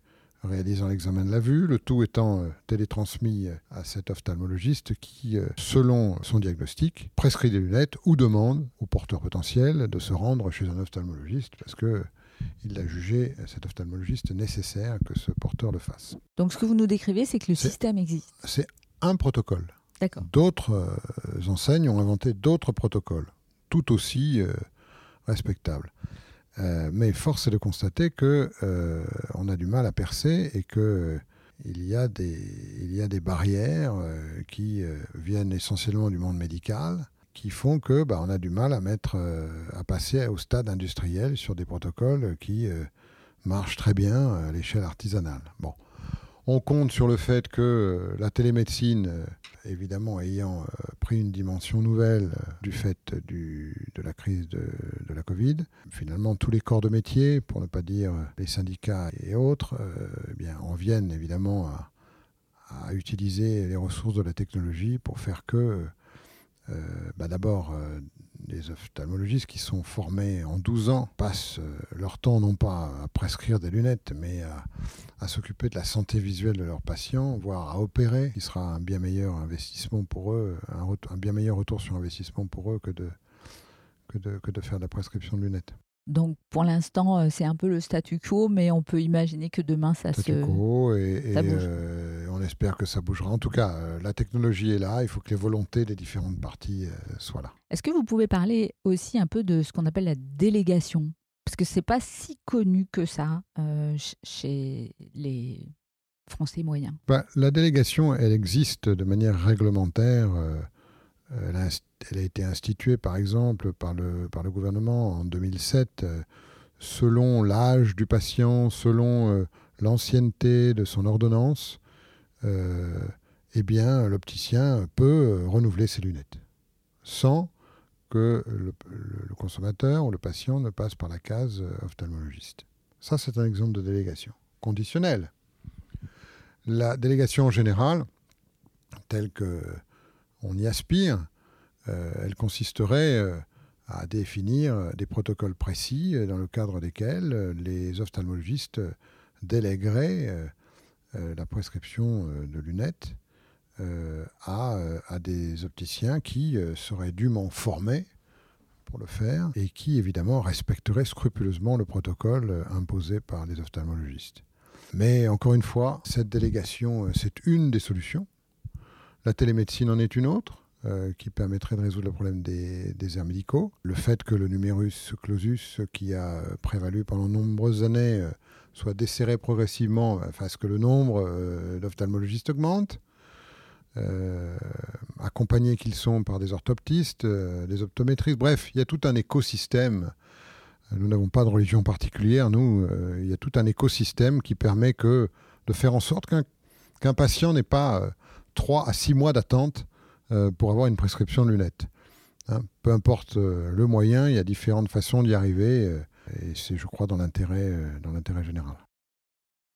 réalisant l'examen de la vue, le tout étant euh, télétransmis à cet ophtalmologiste qui, selon son diagnostic, prescrit des lunettes ou demande au porteur potentiel de se rendre chez un ophtalmologiste parce que il a jugé, cet ophtalmologiste, nécessaire que ce porteur le fasse. Donc ce que vous nous décrivez, c'est que le système existe. C'est un protocole. D'autres euh, enseignes ont inventé d'autres protocoles, tout aussi euh, respectables. Euh, mais force est de constater que on a du mal à percer et que il y a des, il y a des barrières qui viennent essentiellement du monde médical, qui font que bah, on a du mal à mettre, à passer au stade industriel sur des protocoles qui marchent très bien à l'échelle artisanale. On compte sur le fait que euh, la télémédecine, euh, évidemment ayant pris une dimension nouvelle du fait de la crise de, la Covid, finalement tous les corps de métier, pour ne pas dire les syndicats et autres, eh bien, en viennent évidemment à, utiliser les ressources de la technologie pour faire que, bah, d'abord, les ophtalmologistes qui sont formés en 12 ans passent euh, leur temps non pas à prescrire des lunettes, mais à, s'occuper de la santé visuelle de leurs patients, voire à opérer, qui sera un bien meilleur investissement pour eux, un, bien meilleur retour sur investissement pour eux que de, que de, que de faire de la prescription de lunettes. Donc pour l'instant, euh, c'est un peu le statu quo, mais on peut imaginer que demain, ça statu se... Quo et, euh, on espère que ça bougera. En tout cas, euh, la technologie est là, il faut que les volontés des différentes parties soient là. Est-ce que vous pouvez parler aussi un peu de ce qu'on appelle la délégation? Parce que ce n'est pas si connu que ça chez les Français moyens. Bah, la délégation, elle existe de manière réglementaire. Elle a elle a été instituée par exemple par le, par le gouvernement en 2007 euh, selon l'âge du patient, selon euh, l'ancienneté de son ordonnance. Euh, eh bien, l'opticien peut renouveler ses lunettes sans que le, consommateur ou le patient ne passe par la case ophtalmologiste. Ça, c'est un exemple de délégation conditionnelle. La délégation en général, telle que on y aspire, elle consisterait euh, à définir des protocoles précis euh, dans le cadre desquels les ophtalmologistes délégueraient la prescription de lunettes à, à, des opticiens qui seraient dûment formés pour le faire et qui évidemment respecteraient scrupuleusement le protocole imposé par les ophtalmologistes. Mais encore une fois, cette délégation, c'est une des solutions. La télémédecine en est une autre. Euh, qui permettrait de résoudre le problème des, aires médicaux. Le fait que le numerus clausus, qui a prévalu pendant de nombreuses années, euh, soit desserré progressivement fasse que le nombre euh, d'ophtalmologistes augmente. accompagnés qu'ils sont par des orthoptistes, des optométristes, bref, il y a tout un écosystème. Nous n'avons pas de religion particulière, nous, il y a tout un écosystème qui permet que, de faire en sorte qu'un patient n'ait pas trois à six mois d'attente euh, pour avoir une prescription de lunettes. Hein, peu importe euh, le moyen, il y a différentes façons d'y arriver euh, et c'est, je crois, dans l'intérêt, dans l'intérêt général.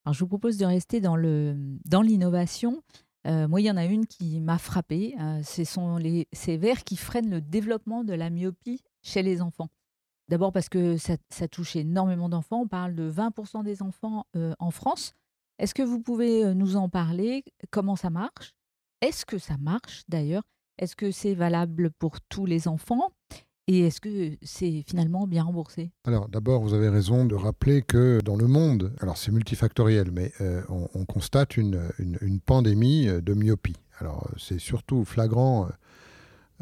Alors, je vous propose de rester dans, le, dans l'innovation. moi, il y en a une qui m'a frappée. ce sont les, ces verres qui freinent le développement de la myopie chez les enfants. D'abord parce que ça, touche énormément d'enfants. On parle de 20% des enfants en France. Est-ce que vous pouvez nous en parler? Comment ça marche? Est-ce que ça marche d'ailleurs? Est-ce que c'est valable pour tous les enfants? Et est-ce que c'est finalement bien remboursé? Alors d'abord, vous avez raison de rappeler que dans le monde, alors c'est multifactoriel, mais euh, on, constate une, pandémie euh, de myopie. Alors c'est surtout flagrant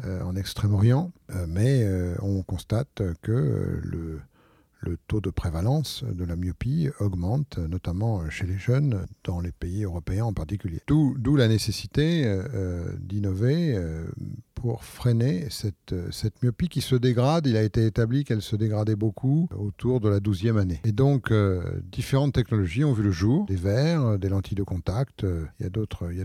euh, en Extrême-Orient, mais on constate que le, le taux de prévalence de la myopie augmente, notamment chez les jeunes, dans les pays européens en particulier. D'où la nécessité euh, d'innover euh, pour freiner cette, myopie qui se dégrade. Il a été établi qu'elle se dégradait beaucoup autour de la 12e année. Et donc, euh, différentes technologies ont vu le jour, des verres, des lentilles de contact, il y a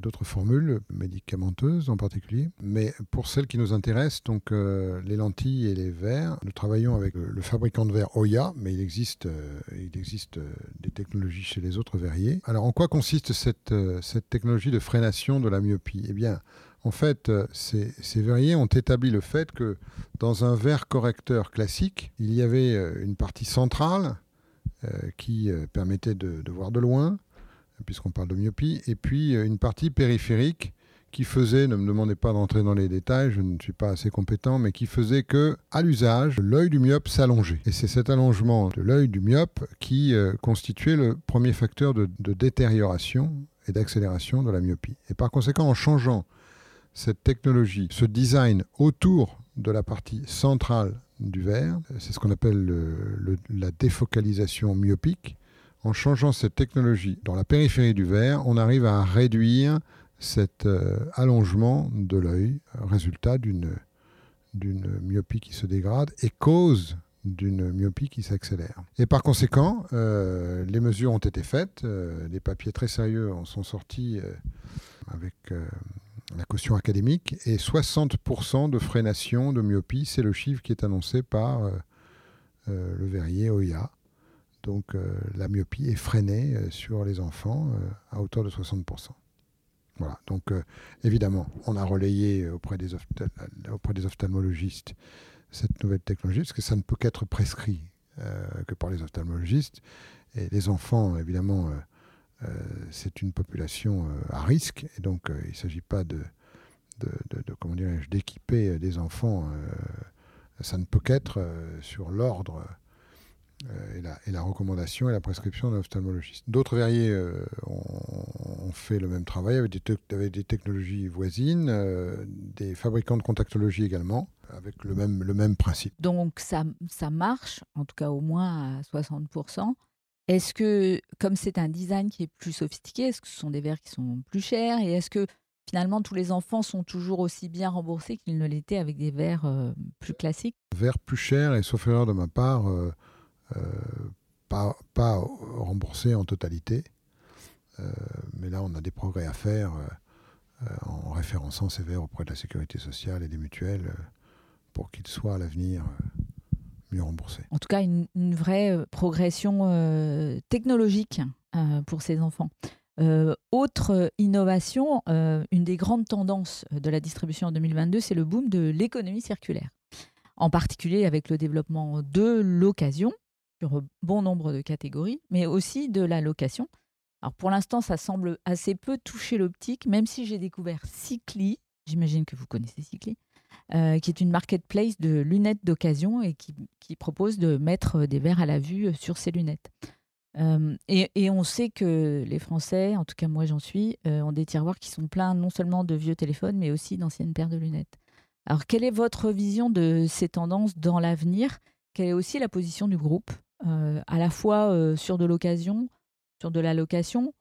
d'autres formules médicamenteuses en particulier. Mais pour celles qui nous intéressent, donc les lentilles et les verres, nous travaillons avec le fabricant de verres Oya, mais il existe, euh, il existe euh, des technologies chez les autres verriers. Alors, en quoi consiste cette, euh, cette technologie de freination de la myopie? Eh bien, en fait, ces, verriers ont établi le fait que dans un verre correcteur classique, il y avait une partie centrale qui permettait de, voir de loin, puisqu'on parle de myopie, et puis une partie périphérique qui faisait, ne me demandez pas d'entrer dans les détails, je ne suis pas assez compétent, mais qui faisait que, à l'usage, l'œil du myope s'allongeait. Et c'est cet allongement de l'œil du myope qui euh, constituait le premier facteur de, détérioration et d'accélération de la myopie. Et par conséquent, en changeant cette technologie, ce design autour de la partie centrale du verre, c'est ce qu'on appelle la défocalisation myopique, en changeant cette technologie dans la périphérie du verre, on arrive à réduire cet euh, allongement de l'œil, résultat d'une myopie qui se dégrade et cause d'une myopie qui s'accélère. Et par conséquent, euh, les mesures ont été faites, euh, des papiers très sérieux en sont sortis avec la caution académique, et 60% de freination de myopie, c'est le chiffre qui est annoncé par le verrier OIA. Donc la myopie est freinée sur les enfants à hauteur de 60%. Voilà, donc évidemment, on a relayé auprès des, auprès des ophtalmologistes cette nouvelle technologie, parce que ça ne peut qu'être prescrit euh, que par les ophtalmologistes. Et les enfants, évidemment, euh, euh, c'est une population à risque, et donc il ne s'agit pas de, d'équiper des enfants. ça ne peut qu'être sur l'ordre et la, et, la, recommandation et la prescription d'un ophtalmologiste. D'autres verriers ont, fait le même travail avec des, avec des technologies voisines, des fabricants de contactologie également avec le même, le même principe. Donc ça, ça marche, en tout cas au moins à 60%. Est-ce que, comme c'est un design qui est plus sophistiqué, est-ce que ce sont des verres qui sont plus chers Et est-ce que finalement tous les enfants sont toujours aussi bien remboursés qu'ils ne l'étaient avec des verres euh, plus classiques? Verres plus chers, et sauf erreur de ma part, euh, euh, pas, pas remboursés en totalité. mais là, on a des progrès à faire en référençant ces verres auprès de la sécurité sociale et des mutuelles pour qu'il soit à l'avenir euh, mieux remboursé. En tout cas, une, vraie euh, progression euh, technologique pour ces enfants. autre innovation, une des grandes tendances de la distribution en 2022, c'est le boom de l'économie circulaire. En particulier avec le développement de l'occasion sur bon nombre de catégories, mais aussi de la location. Alors pour l'instant, ça semble assez peu toucher l'optique, même si j'ai découvert Cycli, j'imagine que vous connaissez Cycli, euh, qui est une marketplace de lunettes d'occasion et qui, propose de mettre des verres à la vue sur ces lunettes. Euh, et, on sait que les Français, en tout cas moi j'en suis, euh, ont des tiroirs qui sont pleins non seulement de vieux téléphones, mais aussi d'anciennes paires de lunettes. Alors quelle est votre vision de ces tendances dans l'avenir? Quelle est aussi la position du groupe, à la fois sur de l'occasion, sur de la location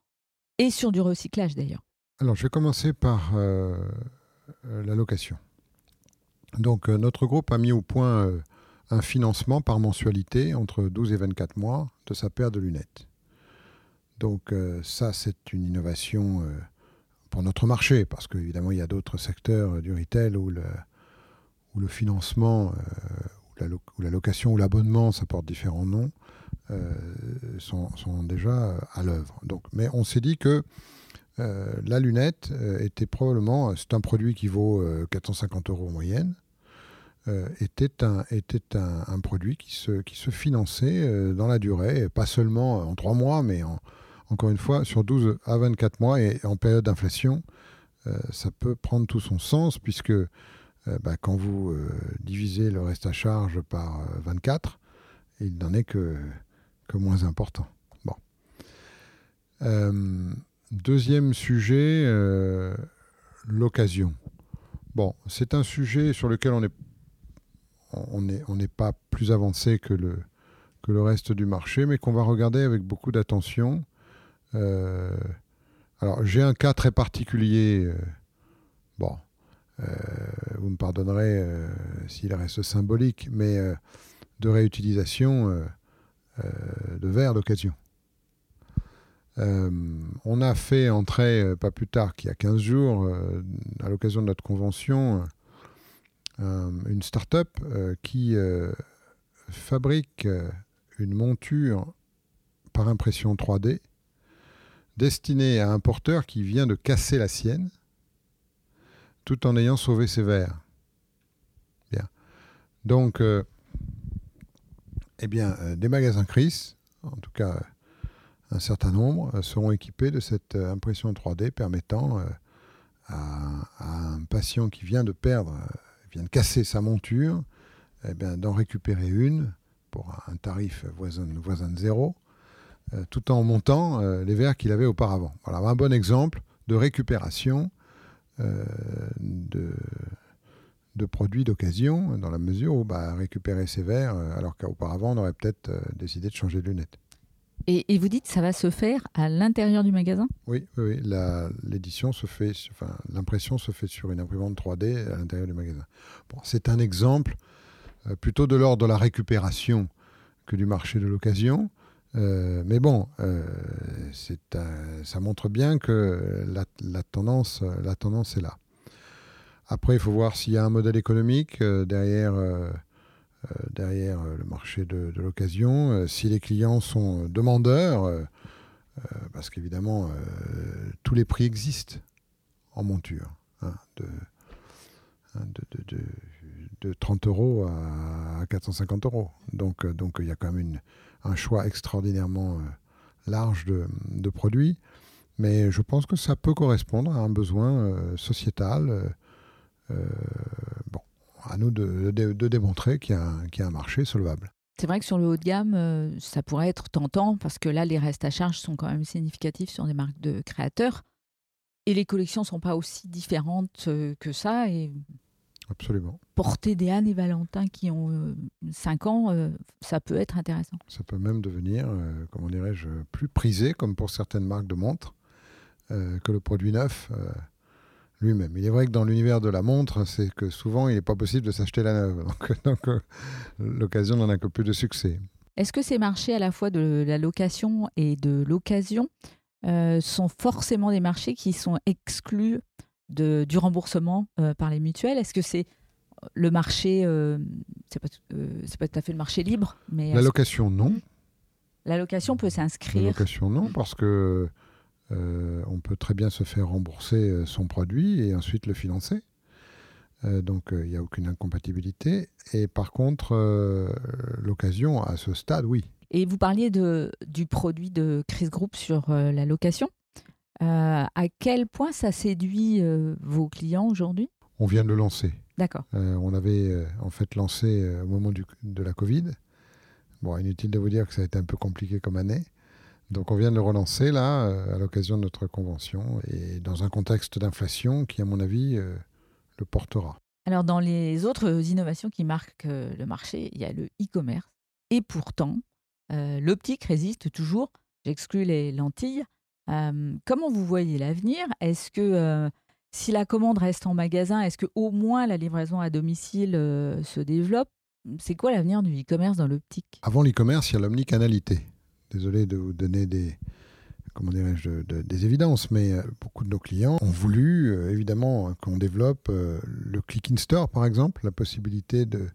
et sur du recyclage d'ailleurs Alors je vais commencer par la location. Donc euh, notre groupe a mis au point euh, un financement par mensualité entre 12 et 24 mois de sa paire de lunettes. Donc euh, ça, c'est une innovation pour notre marché, parce qu'évidemment, il y a d'autres secteurs du retail où le financement, ou la, location ou l'abonnement, ça porte différents noms, sont, sont, déjà à l'œuvre. Mais on s'est dit que euh, la lunette euh, était probablement, c'est un produit qui vaut 450 euh, euros en moyenne, était, un, était un, produit qui se, qui se finançait dans la durée, pas seulement en 3 mois, mais encore une fois sur 12 à 24 mois et en période d'inflation, ça peut prendre tout son sens puisque bah, quand vous divisez le reste à charge par 24, il n'en est que, moins important. Bon. Deuxième sujet, euh, l'occasion. Bon, c'est un sujet sur lequel on n'est pas plus avancé que le, reste du marché, mais qu'on va regarder avec beaucoup d'attention. Euh, alors, j'ai un cas très particulier. Euh, bon, vous me pardonnerez s'il reste symbolique, mais de réutilisation de verres d'occasion. Euh, on a fait entrer, euh, pas plus tard qu'il y a 15 jours, euh, à l'occasion de notre convention, une start-up qui fabrique une monture par impression 3D destinée à un porteur qui vient de casser la sienne tout en ayant sauvé ses verres. Bien. Donc, eh bien, des magasins Chris, en tout cas un certain nombre euh, seront équipés de cette euh, impression 3D permettant euh, à, un patient qui vient de perdre, vient de casser sa monture, eh d'en récupérer une pour un tarif voisin de zéro, tout en montant les verres qu'il avait auparavant. Voilà un bon exemple de récupération de, de, produits d'occasion, dans la mesure où bah, récupérer ces verres, alors qu'auparavant on aurait peut-être décidé de changer de lunettes. Et, vous dites que ça va se faire à l'intérieur du magasin? Oui, oui, l'édition se fait, enfin, l'impression se fait sur une imprimante 3D à l'intérieur du magasin. Bon, c'est un exemple plutôt de l'ordre de la récupération que du marché de l'occasion. Mais bon, ça montre bien que la, tendance, la tendance est là. Après, il faut voir s'il y a un modèle économique derrière, derrière le marché de, l'occasion, si les clients sont demandeurs, parce qu'évidemment, tous les prix existent en monture. Hein, hein, de, de, de, 30 euros à 450 euros. Donc, euh, il y a quand même un choix extraordinairement euh, large de, produits. Mais je pense que ça peut correspondre à un besoin euh, sociétal. bon, à nous de, démontrer qu'il y, a un marché solvable. C'est vrai que sur le haut de gamme, ça pourrait être tentant parce que là, les restes à charge sont quand même significatifs sur des marques de créateurs. Et les collections ne sont pas aussi différentes euh, que ça. Absolument. Porter des Anne et Valentin qui ont 5 euh, ans, euh, ça peut être intéressant. Ça peut même devenir, comment dirais-je, plus prisé, comme pour certaines marques de montres, que le produit neuf lui-même. Il est vrai que dans l'univers de la montre, c'est que souvent, il n'est pas possible de s'acheter la neuve. Donc, l'occasion n'en a que plus de succès. Est-ce que ces marchés à la fois de la location et de l'occasion euh, sont forcément des marchés qui sont exclus de, du remboursement euh, par les mutuelles? Est-ce que c'est le marché, euh, c'est pas, pas tout à fait le marché libre, mais la location non. La location peut s'inscrire. La location non, parce que on peut très bien se faire rembourser son produit et ensuite le financer. donc il n'y a aucune incompatibilité. Et par contre, l'occasion à ce stade, oui, et vous parliez de, du produit de Chris Group sur euh, la location? Euh, à quel point ça séduit euh, vos clients aujourd'hui? On vient de le lancer. D'accord. on l'avait en fait lancé au moment du, de la Covid. Bon, inutile de vous dire que ça a été un peu compliqué comme année. Donc on vient de le relancer là, à l'occasion de notre convention, et dans un contexte d'inflation qui, à mon avis, le portera. Alors dans les autres innovations qui marquent le marché, il y a le e-commerce. Et pourtant, euh, l'optique résiste toujours. J'exclus les lentilles. Euh, comment vous voyez l'avenir? Est-ce que euh, si la commande reste en magasin, est-ce que au moins la livraison à domicile se développe? C'est quoi l'avenir du e-commerce dans l'optique? Avant l'e-commerce, il y a l'omnicanalité. Désolé de vous donner des, comment dirais-je, des évidences, mais beaucoup de nos clients ont voulu évidemment qu'on développe le click in store, par exemple, la possibilité de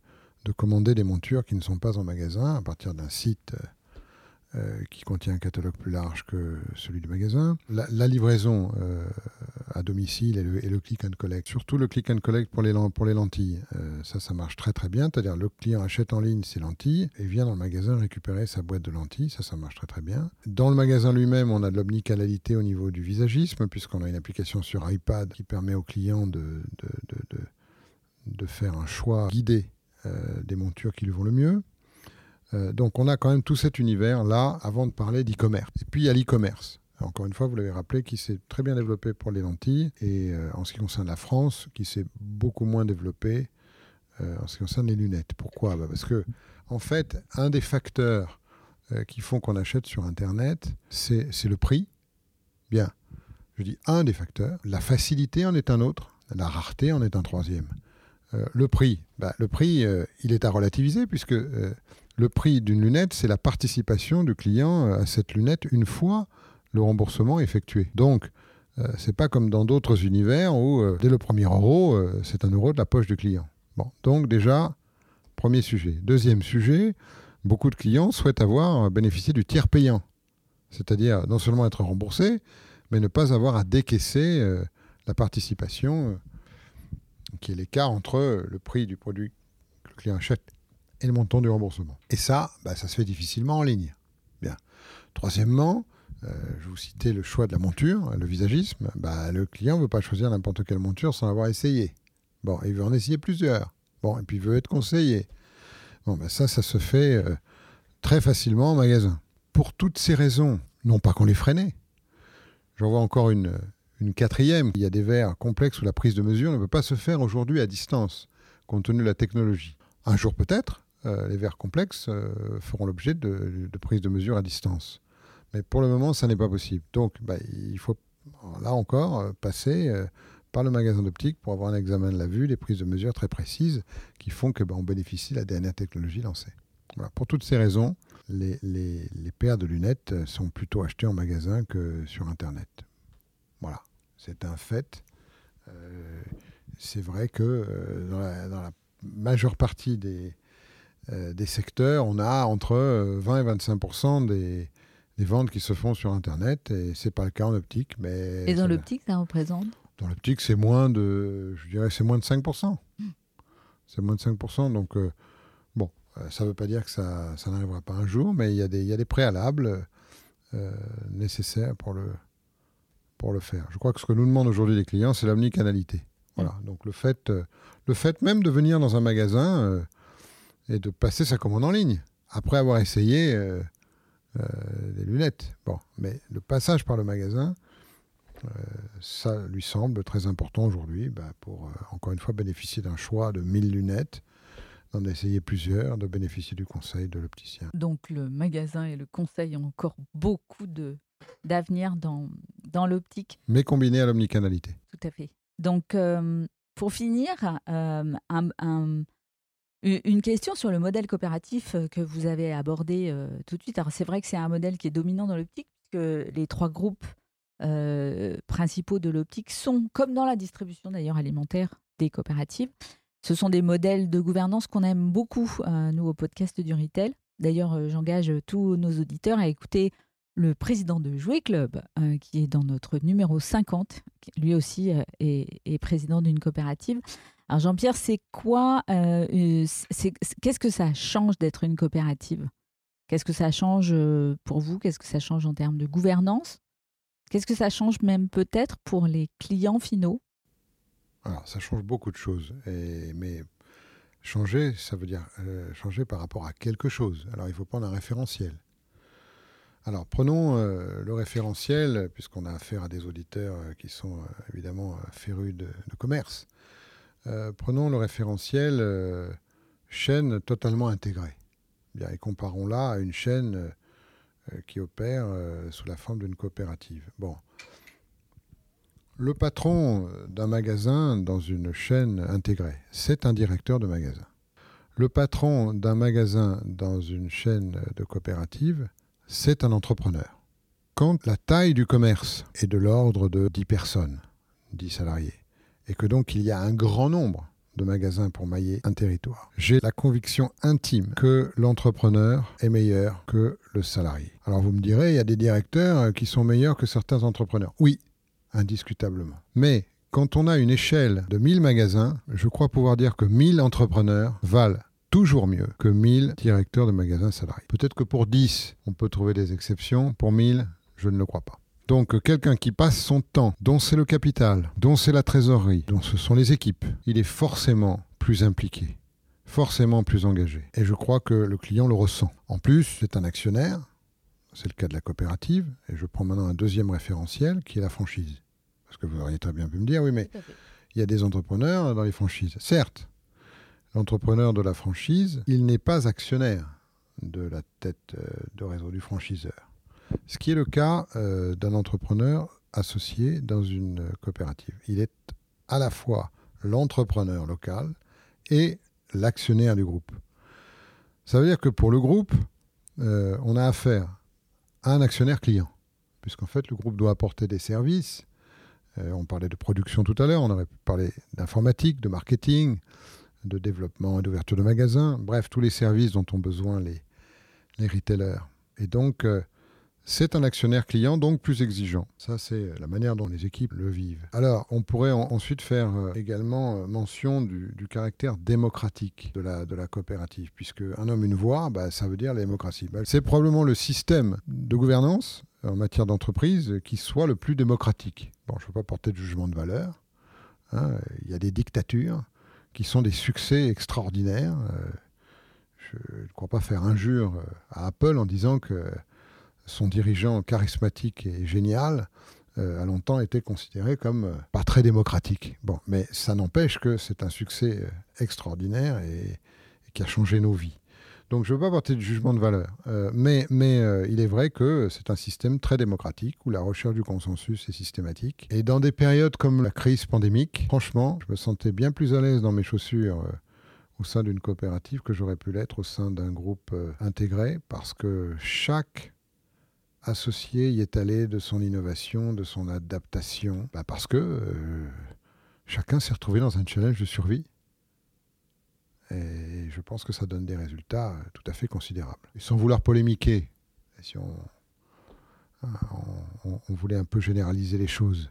de commander des montures qui ne sont pas en magasin à partir d'un site euh, euh, qui contient un catalogue plus large que celui du magasin. La, livraison euh, à domicile et le, click and collect, surtout le click and collect pour les, lentilles, ça, ça marche très très bien. C'est-à-dire le client achète en ligne ses lentilles et vient dans le magasin récupérer sa boîte de lentilles. Ça, ça marche très très bien. Dans le magasin lui-même, on a de l'omnicanalité au niveau du visagisme, puisqu'on a une application sur iPad qui permet au client de, faire un choix guidé euh, des montures qui lui vont le mieux. Euh, donc on a quand même tout cet univers-là avant de parler d'e-commerce. Et puis il y a l'e-commerce. Encore une fois, vous l'avez rappelé, qui s'est très bien développé pour les lentilles et euh, en ce qui concerne la France, qui s'est beaucoup moins développé en ce qui concerne les lunettes. Pourquoi? Bah, Parce que, en fait, un des facteurs qui font qu'on achète sur Internet, c'est le prix. Bien, je dis un des facteurs. La facilité en est un autre. La rareté en est un troisième. Euh, le prix, bah, le prix, euh, il est à relativiser puisque euh, le prix d'une lunette, c'est la participation du client à cette lunette une fois le remboursement effectué. Donc, c'est pas comme dans d'autres univers où dès le premier euro, c'est un euro de la poche du client. Bon, donc déjà, premier sujet. Deuxième sujet, beaucoup de clients souhaitent avoir bénéficié du tiers payant, c'est-à-dire non seulement être remboursé, mais ne pas avoir à décaisser la participation qui est l'écart entre le prix du produit que le client achète le montant du remboursement. Et ça, bah, ça se fait difficilement en ligne. Bien. Troisièmement, euh, je vous citais le choix de la monture, le visagisme. Bah, le client ne veut pas choisir n'importe quelle monture sans avoir essayé. Bon, il veut en essayer plusieurs. Bon, et puis il veut être conseillé. Bon, bah, ça, ça se fait euh, très facilement en magasin. Pour toutes ces raisons, non pas qu'on les freinait. J'en vois encore une, une quatrième, il y a des verres complexes où la prise de mesure ne peut pas se faire aujourd'hui à distance, compte tenu de la technologie. Un jour peut-être, euh, les verres complexes euh, feront l'objet de, prise de mesure à distance. Mais pour le moment, ça n'est pas possible. Donc, bah, il faut, là encore, euh, passer par le magasin d'optique pour avoir un examen de la vue, des prises de mesure très précises qui font que ben, on bénéficie de la dernière technologie lancée. Pour toutes ces raisons, les, paires de lunettes sont plutôt achetées en magasin que sur Internet. Voilà, c'est un fait. C'est vrai que dans, la, majeure partie des, des secteurs, on a entre 20 et 25 des, des ventes qui se font sur Internet et c'est pas le cas en optique. Mais et dans l'optique, ça représente Dans l'optique, c'est moins de, je dirais, c'est moins de 5%. Hmm. C'est moins de 5%. Donc, euh, bon, euh, ça ne veut pas dire que ça, ça n'arrivera pas un jour, mais il y, a des, il y a des préalables euh, nécessaires pour le, pour le faire. Je crois que ce que nous demandent aujourd'hui les clients, c'est l'omnicanalité. Voilà. Hmm. Donc, le fait, le fait même de venir dans un magasin et de passer sa commande en ligne, après avoir essayé euh, des lunettes. Bon, mais le passage par le magasin, euh, ça lui semble très important aujourd'hui bah, pour, euh, encore une fois, bénéficier d'un choix de 1000 lunettes, d'en essayer plusieurs, de bénéficier du conseil de l'opticien. Donc le magasin et le conseil ont encore beaucoup de, d'avenir dans, dans l'optique. Mais combiné à l'omnicanalité. Tout à fait. Donc, pour finir, un, une question sur le modèle coopératif euh, que vous avez abordé euh, tout de suite. Alors c'est vrai que c'est un modèle qui est dominant dans l'optique, puisque les trois groupes euh, principaux de l'optique sont, comme dans la distribution d'ailleurs alimentaire des coopératives, ce sont des modèles de gouvernance qu'on aime beaucoup, nous, au podcast du Retail. D'ailleurs, j'engage tous nos auditeurs à écouter le président de Jouet Club, qui est dans notre numéro 50, qui lui aussi est président d'une coopérative. Alors Jean-Pierre, c'est quoi euh, Qu'est-ce que ça change d'être une coopérative? Qu'est-ce que ça change euh, pour vous? Qu'est-ce que ça change en termes de gouvernance? Qu'est-ce que ça change même peut-être pour les clients finaux? Alors ça change beaucoup de choses, mais changer, ça veut dire euh, changer par rapport à quelque chose. Alors il faut prendre un référentiel. Alors prenons le référentiel, puisqu'on a affaire à des auditeurs qui sont évidemment férus de commerce. Euh, prenons le référentiel euh, chaîne totalement intégrée. Bien, et comparons-la à une chaîne euh, qui opère sous la forme d'une coopérative. Bon. Le patron d'un magasin dans une chaîne intégrée, c'est un directeur de magasin. Le patron d'un magasin dans une chaîne de coopérative, c'est un entrepreneur. Quand la taille du commerce est de l'ordre de 10 personnes, 10 salariés, et que donc il y a un grand nombre de magasins pour mailler un territoire. J'ai la conviction intime que l'entrepreneur est meilleur que le salarié. Alors vous me direz, il y a des directeurs qui sont meilleurs que certains entrepreneurs. Oui, indiscutablement. Mais quand on a une échelle de 1000 magasins, je crois pouvoir dire que 1000 entrepreneurs valent toujours mieux que 1000 directeurs de magasins salariés. Peut-être que pour 10, on peut trouver des exceptions. Pour 1000, je ne le crois pas. Donc quelqu'un qui passe son temps, dont c'est le capital, dont c'est la trésorerie, dont ce sont les équipes, il est forcément plus impliqué, forcément plus engagé. Et je crois que le client le ressent. En plus, c'est un actionnaire, c'est le cas de la coopérative, et je prends maintenant un deuxième référentiel qui est la franchise. Parce que vous auriez très bien pu me dire, oui, mais il y a des entrepreneurs dans les franchises. Certes, l'entrepreneur de la franchise, il n'est pas actionnaire de la tête euh, de réseau du franchiseur. Ce qui est le cas euh, d'un entrepreneur associé dans une coopérative. Il est à la fois l'entrepreneur local et l'actionnaire du groupe. Ça veut dire que pour le groupe, euh, on a affaire à un actionnaire client, puisqu'en fait le groupe doit apporter des services. On parlait de production tout à l'heure, on aurait pu parler d'informatique, de marketing, de développement et d'ouverture de magasins, bref, tous les services dont ont besoin les, retailers. Et donc, c'est un actionnaire client, donc plus exigeant. Ça, c'est la manière dont les équipes le vivent. Alors, on pourrait ensuite faire euh, également euh, mention du, caractère démocratique de la, de la coopérative, puisque un homme, une voix, bah, ça veut dire la démocratie. Bah, c'est probablement le système de gouvernance en matière d'entreprise qui soit le plus démocratique. Bon, je ne veux pas porter de jugement de valeur. Hein. Il y a des dictatures qui sont des succès extraordinaires. Euh, je ne crois pas faire injure à Apple en disant que son dirigeant charismatique et génial euh, a longtemps été considéré comme euh, pas très démocratique. Bon, mais ça n'empêche que c'est un succès euh, extraordinaire et, qui a changé nos vies. Donc je ne veux pas porter de jugement de valeur. Euh, mais euh, il est vrai que c'est un système très démocratique où la recherche du consensus est systématique. Et dans des périodes comme la crise pandémique, franchement, je me sentais bien plus à l'aise dans mes chaussures euh, au sein d'une coopérative que j'aurais pu l'être au sein d'un groupe intégré parce que chaque associé y est allé de son innovation, de son adaptation, bah, parce que chacun s'est retrouvé dans un challenge de survie. Et je pense que ça donne des résultats euh, tout à fait considérables. Et sans vouloir polémiquer, si on, on, voulait un peu généraliser les choses,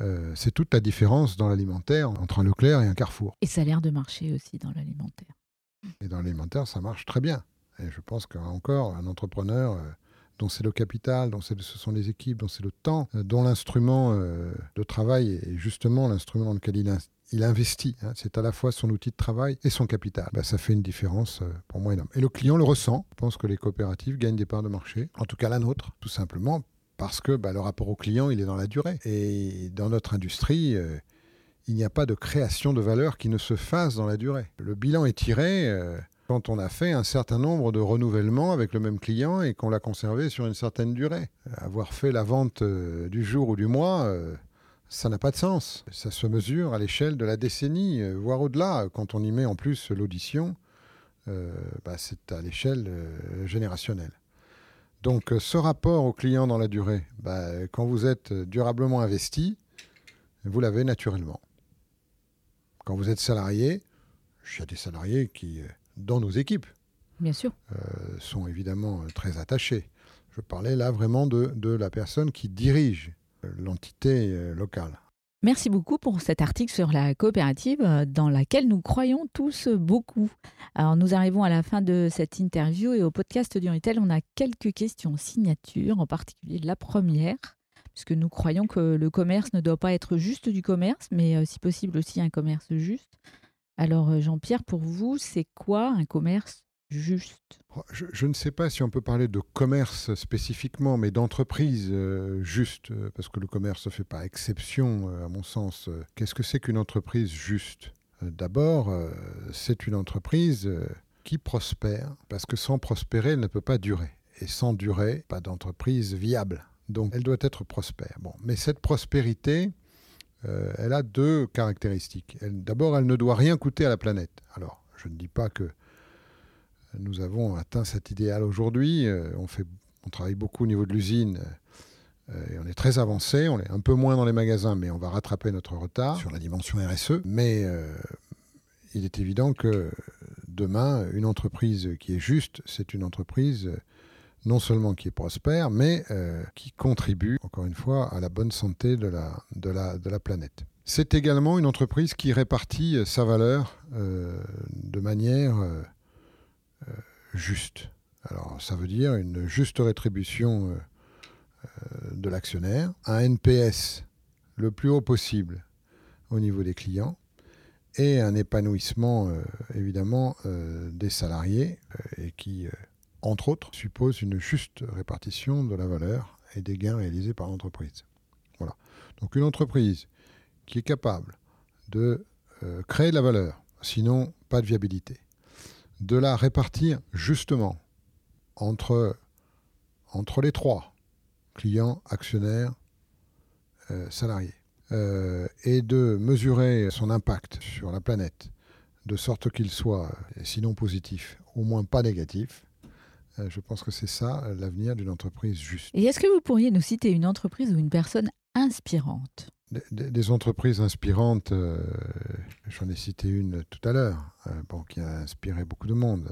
euh, c'est toute la différence dans l'alimentaire entre un Leclerc et un Carrefour. Et ça a l'air de marcher aussi dans l'alimentaire. Et dans l'alimentaire, ça marche très bien. Et je pense qu'encore, un entrepreneur euh, dont c'est le capital, dont ce sont les équipes, dont c'est le temps, dont l'instrument de travail est justement l'instrument dans lequel il, il investit. Hein. c'est à la fois son outil de travail et son capital. Bah, ça fait une différence euh, pour moi énorme. Et le client le ressent. Je pense que les coopératives gagnent des parts de marché, en tout cas la nôtre, tout simplement parce que bah, le rapport au client, il est dans la durée. Et dans notre industrie, euh, il n'y a pas de création de valeur qui ne se fasse dans la durée. Le bilan est tiré euh, quand on a fait un certain nombre de renouvellements avec le même client et qu'on l'a conservé sur une certaine durée. Avoir fait la vente du jour ou du mois ça n'a pas de sens. Ça se mesure à l'échelle de la décennie, euh, voire au-delà. Quand on y met en plus l'audition, euh, bah, c'est à l'échelle euh, générationnelle. Donc ce rapport au client dans la durée, bah, quand vous êtes durablement investi, vous l'avez naturellement. Quand vous êtes salarié, il y a des salariés qui, dans nos équipes, Bien sûr. sont évidemment très attachés. Je parlais là vraiment de, de la personne qui dirige l'entité euh, locale. Merci beaucoup pour cet article sur la coopérative euh, dans laquelle nous croyons tous beaucoup. Alors nous arrivons à la fin de cette interview et au podcast du Retail, on a quelques questions signatures, en particulier la première, puisque nous croyons que le commerce ne doit pas être juste du commerce, mais euh, si possible aussi un commerce juste. Alors Jean-Pierre, pour vous, c'est quoi un commerce juste oh, je, ne sais pas si on peut parler de commerce spécifiquement, mais d'entreprise euh, juste, euh, parce que le commerce ne fait pas exception, euh, à mon sens. Qu'est-ce que c'est qu'une entreprise juste? D'abord, c'est une entreprise qui prospère, parce que sans prospérer, elle ne peut pas durer. Et sans durer, pas d'entreprise viable. Donc, elle doit être prospère. Bon, mais cette prospérité, elle a deux caractéristiques. D'abord, elle ne doit rien coûter à la planète. Alors, je ne dis pas que nous avons atteint cet idéal aujourd'hui. Euh, on, fait, on travaille beaucoup au niveau de l'usine. Euh, et on est très avancé, on est un peu moins dans les magasins, mais on va rattraper notre retard sur la dimension RSE. Mais euh, il est évident que demain, une entreprise qui est juste, c'est une entreprise non seulement qui est prospère, mais qui contribue, encore une fois, à la bonne santé de la, de la, de la planète. C'est également une entreprise qui répartit sa valeur de manière juste. Alors ça veut dire une juste rétribution euh, euh, de l'actionnaire, un NPS le plus haut possible au niveau des clients et un épanouissement évidemment des salariés et qui, entre autres, suppose une juste répartition de la valeur et des gains réalisés par l'entreprise. Voilà. Donc une entreprise qui est capable de créer de la valeur, sinon pas de viabilité, de la répartir justement entre, entre les trois, clients, actionnaires, euh, salariés, euh, et de mesurer son impact sur la planète, de sorte qu'il soit, sinon positif, au moins pas négatif. Euh, je pense que c'est ça l'avenir d'une entreprise juste. Et est-ce que vous pourriez nous citer une entreprise ou une personne inspirante des, entreprises inspirantes, euh, j'en ai cité une tout à l'heure, euh, qui a inspiré beaucoup de monde,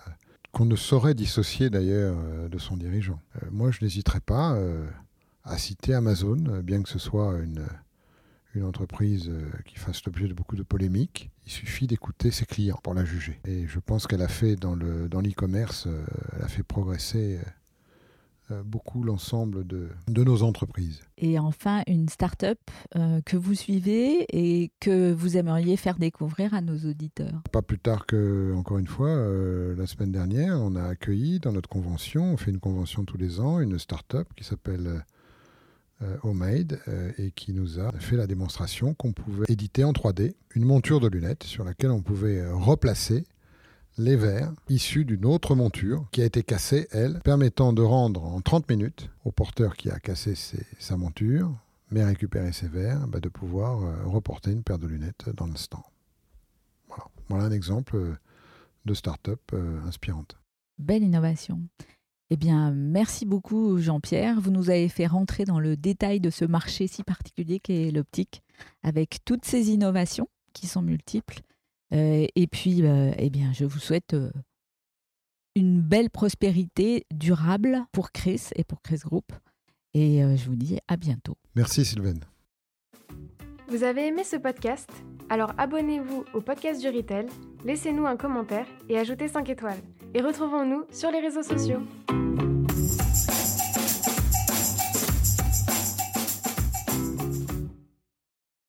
qu'on ne saurait dissocier d'ailleurs euh, de son dirigeant. moi, je n'hésiterai pas à citer Amazon, bien que ce soit une, une entreprise qui fasse l'objet de beaucoup de polémiques. Il suffit d'écouter ses clients pour la juger. Et je pense qu'elle a fait dans l'e-commerce, dans elle a fait progresser euh, beaucoup l'ensemble de, de, nos entreprises. Et enfin, une start-up euh, que vous suivez et que vous aimeriez faire découvrir à nos auditeurs. Pas plus tard que, encore une fois, euh, la semaine dernière, on a accueilli dans notre convention, on fait une convention tous les ans, une start-up qui s'appelle Homemade et qui nous a fait la démonstration qu'on pouvait éditer en 3D une monture de lunettes sur laquelle on pouvait replacer les verres issus d'une autre monture qui a été cassée, elle, permettant de rendre en 30 minutes au porteur qui a cassé sa monture, mais récupéré ses verres, bah, de pouvoir euh, reporter une paire de lunettes dans l'instant. Voilà. voilà un exemple euh, de start-up euh, inspirante. Belle innovation. Eh bien, merci beaucoup Jean-Pierre. Vous nous avez fait rentrer dans le détail de ce marché si particulier qu'est l'optique, avec toutes ces innovations qui sont multiples. Euh, et puis, euh, eh bien, je vous souhaite euh, une belle prospérité durable pour Chris et pour Chris Group. Et je vous dis à bientôt. Merci Sylvain. Vous avez aimé ce podcast? Alors abonnez-vous au podcast du Retail, laissez-nous un commentaire et ajoutez 5 étoiles. Et retrouvons-nous sur les réseaux sociaux.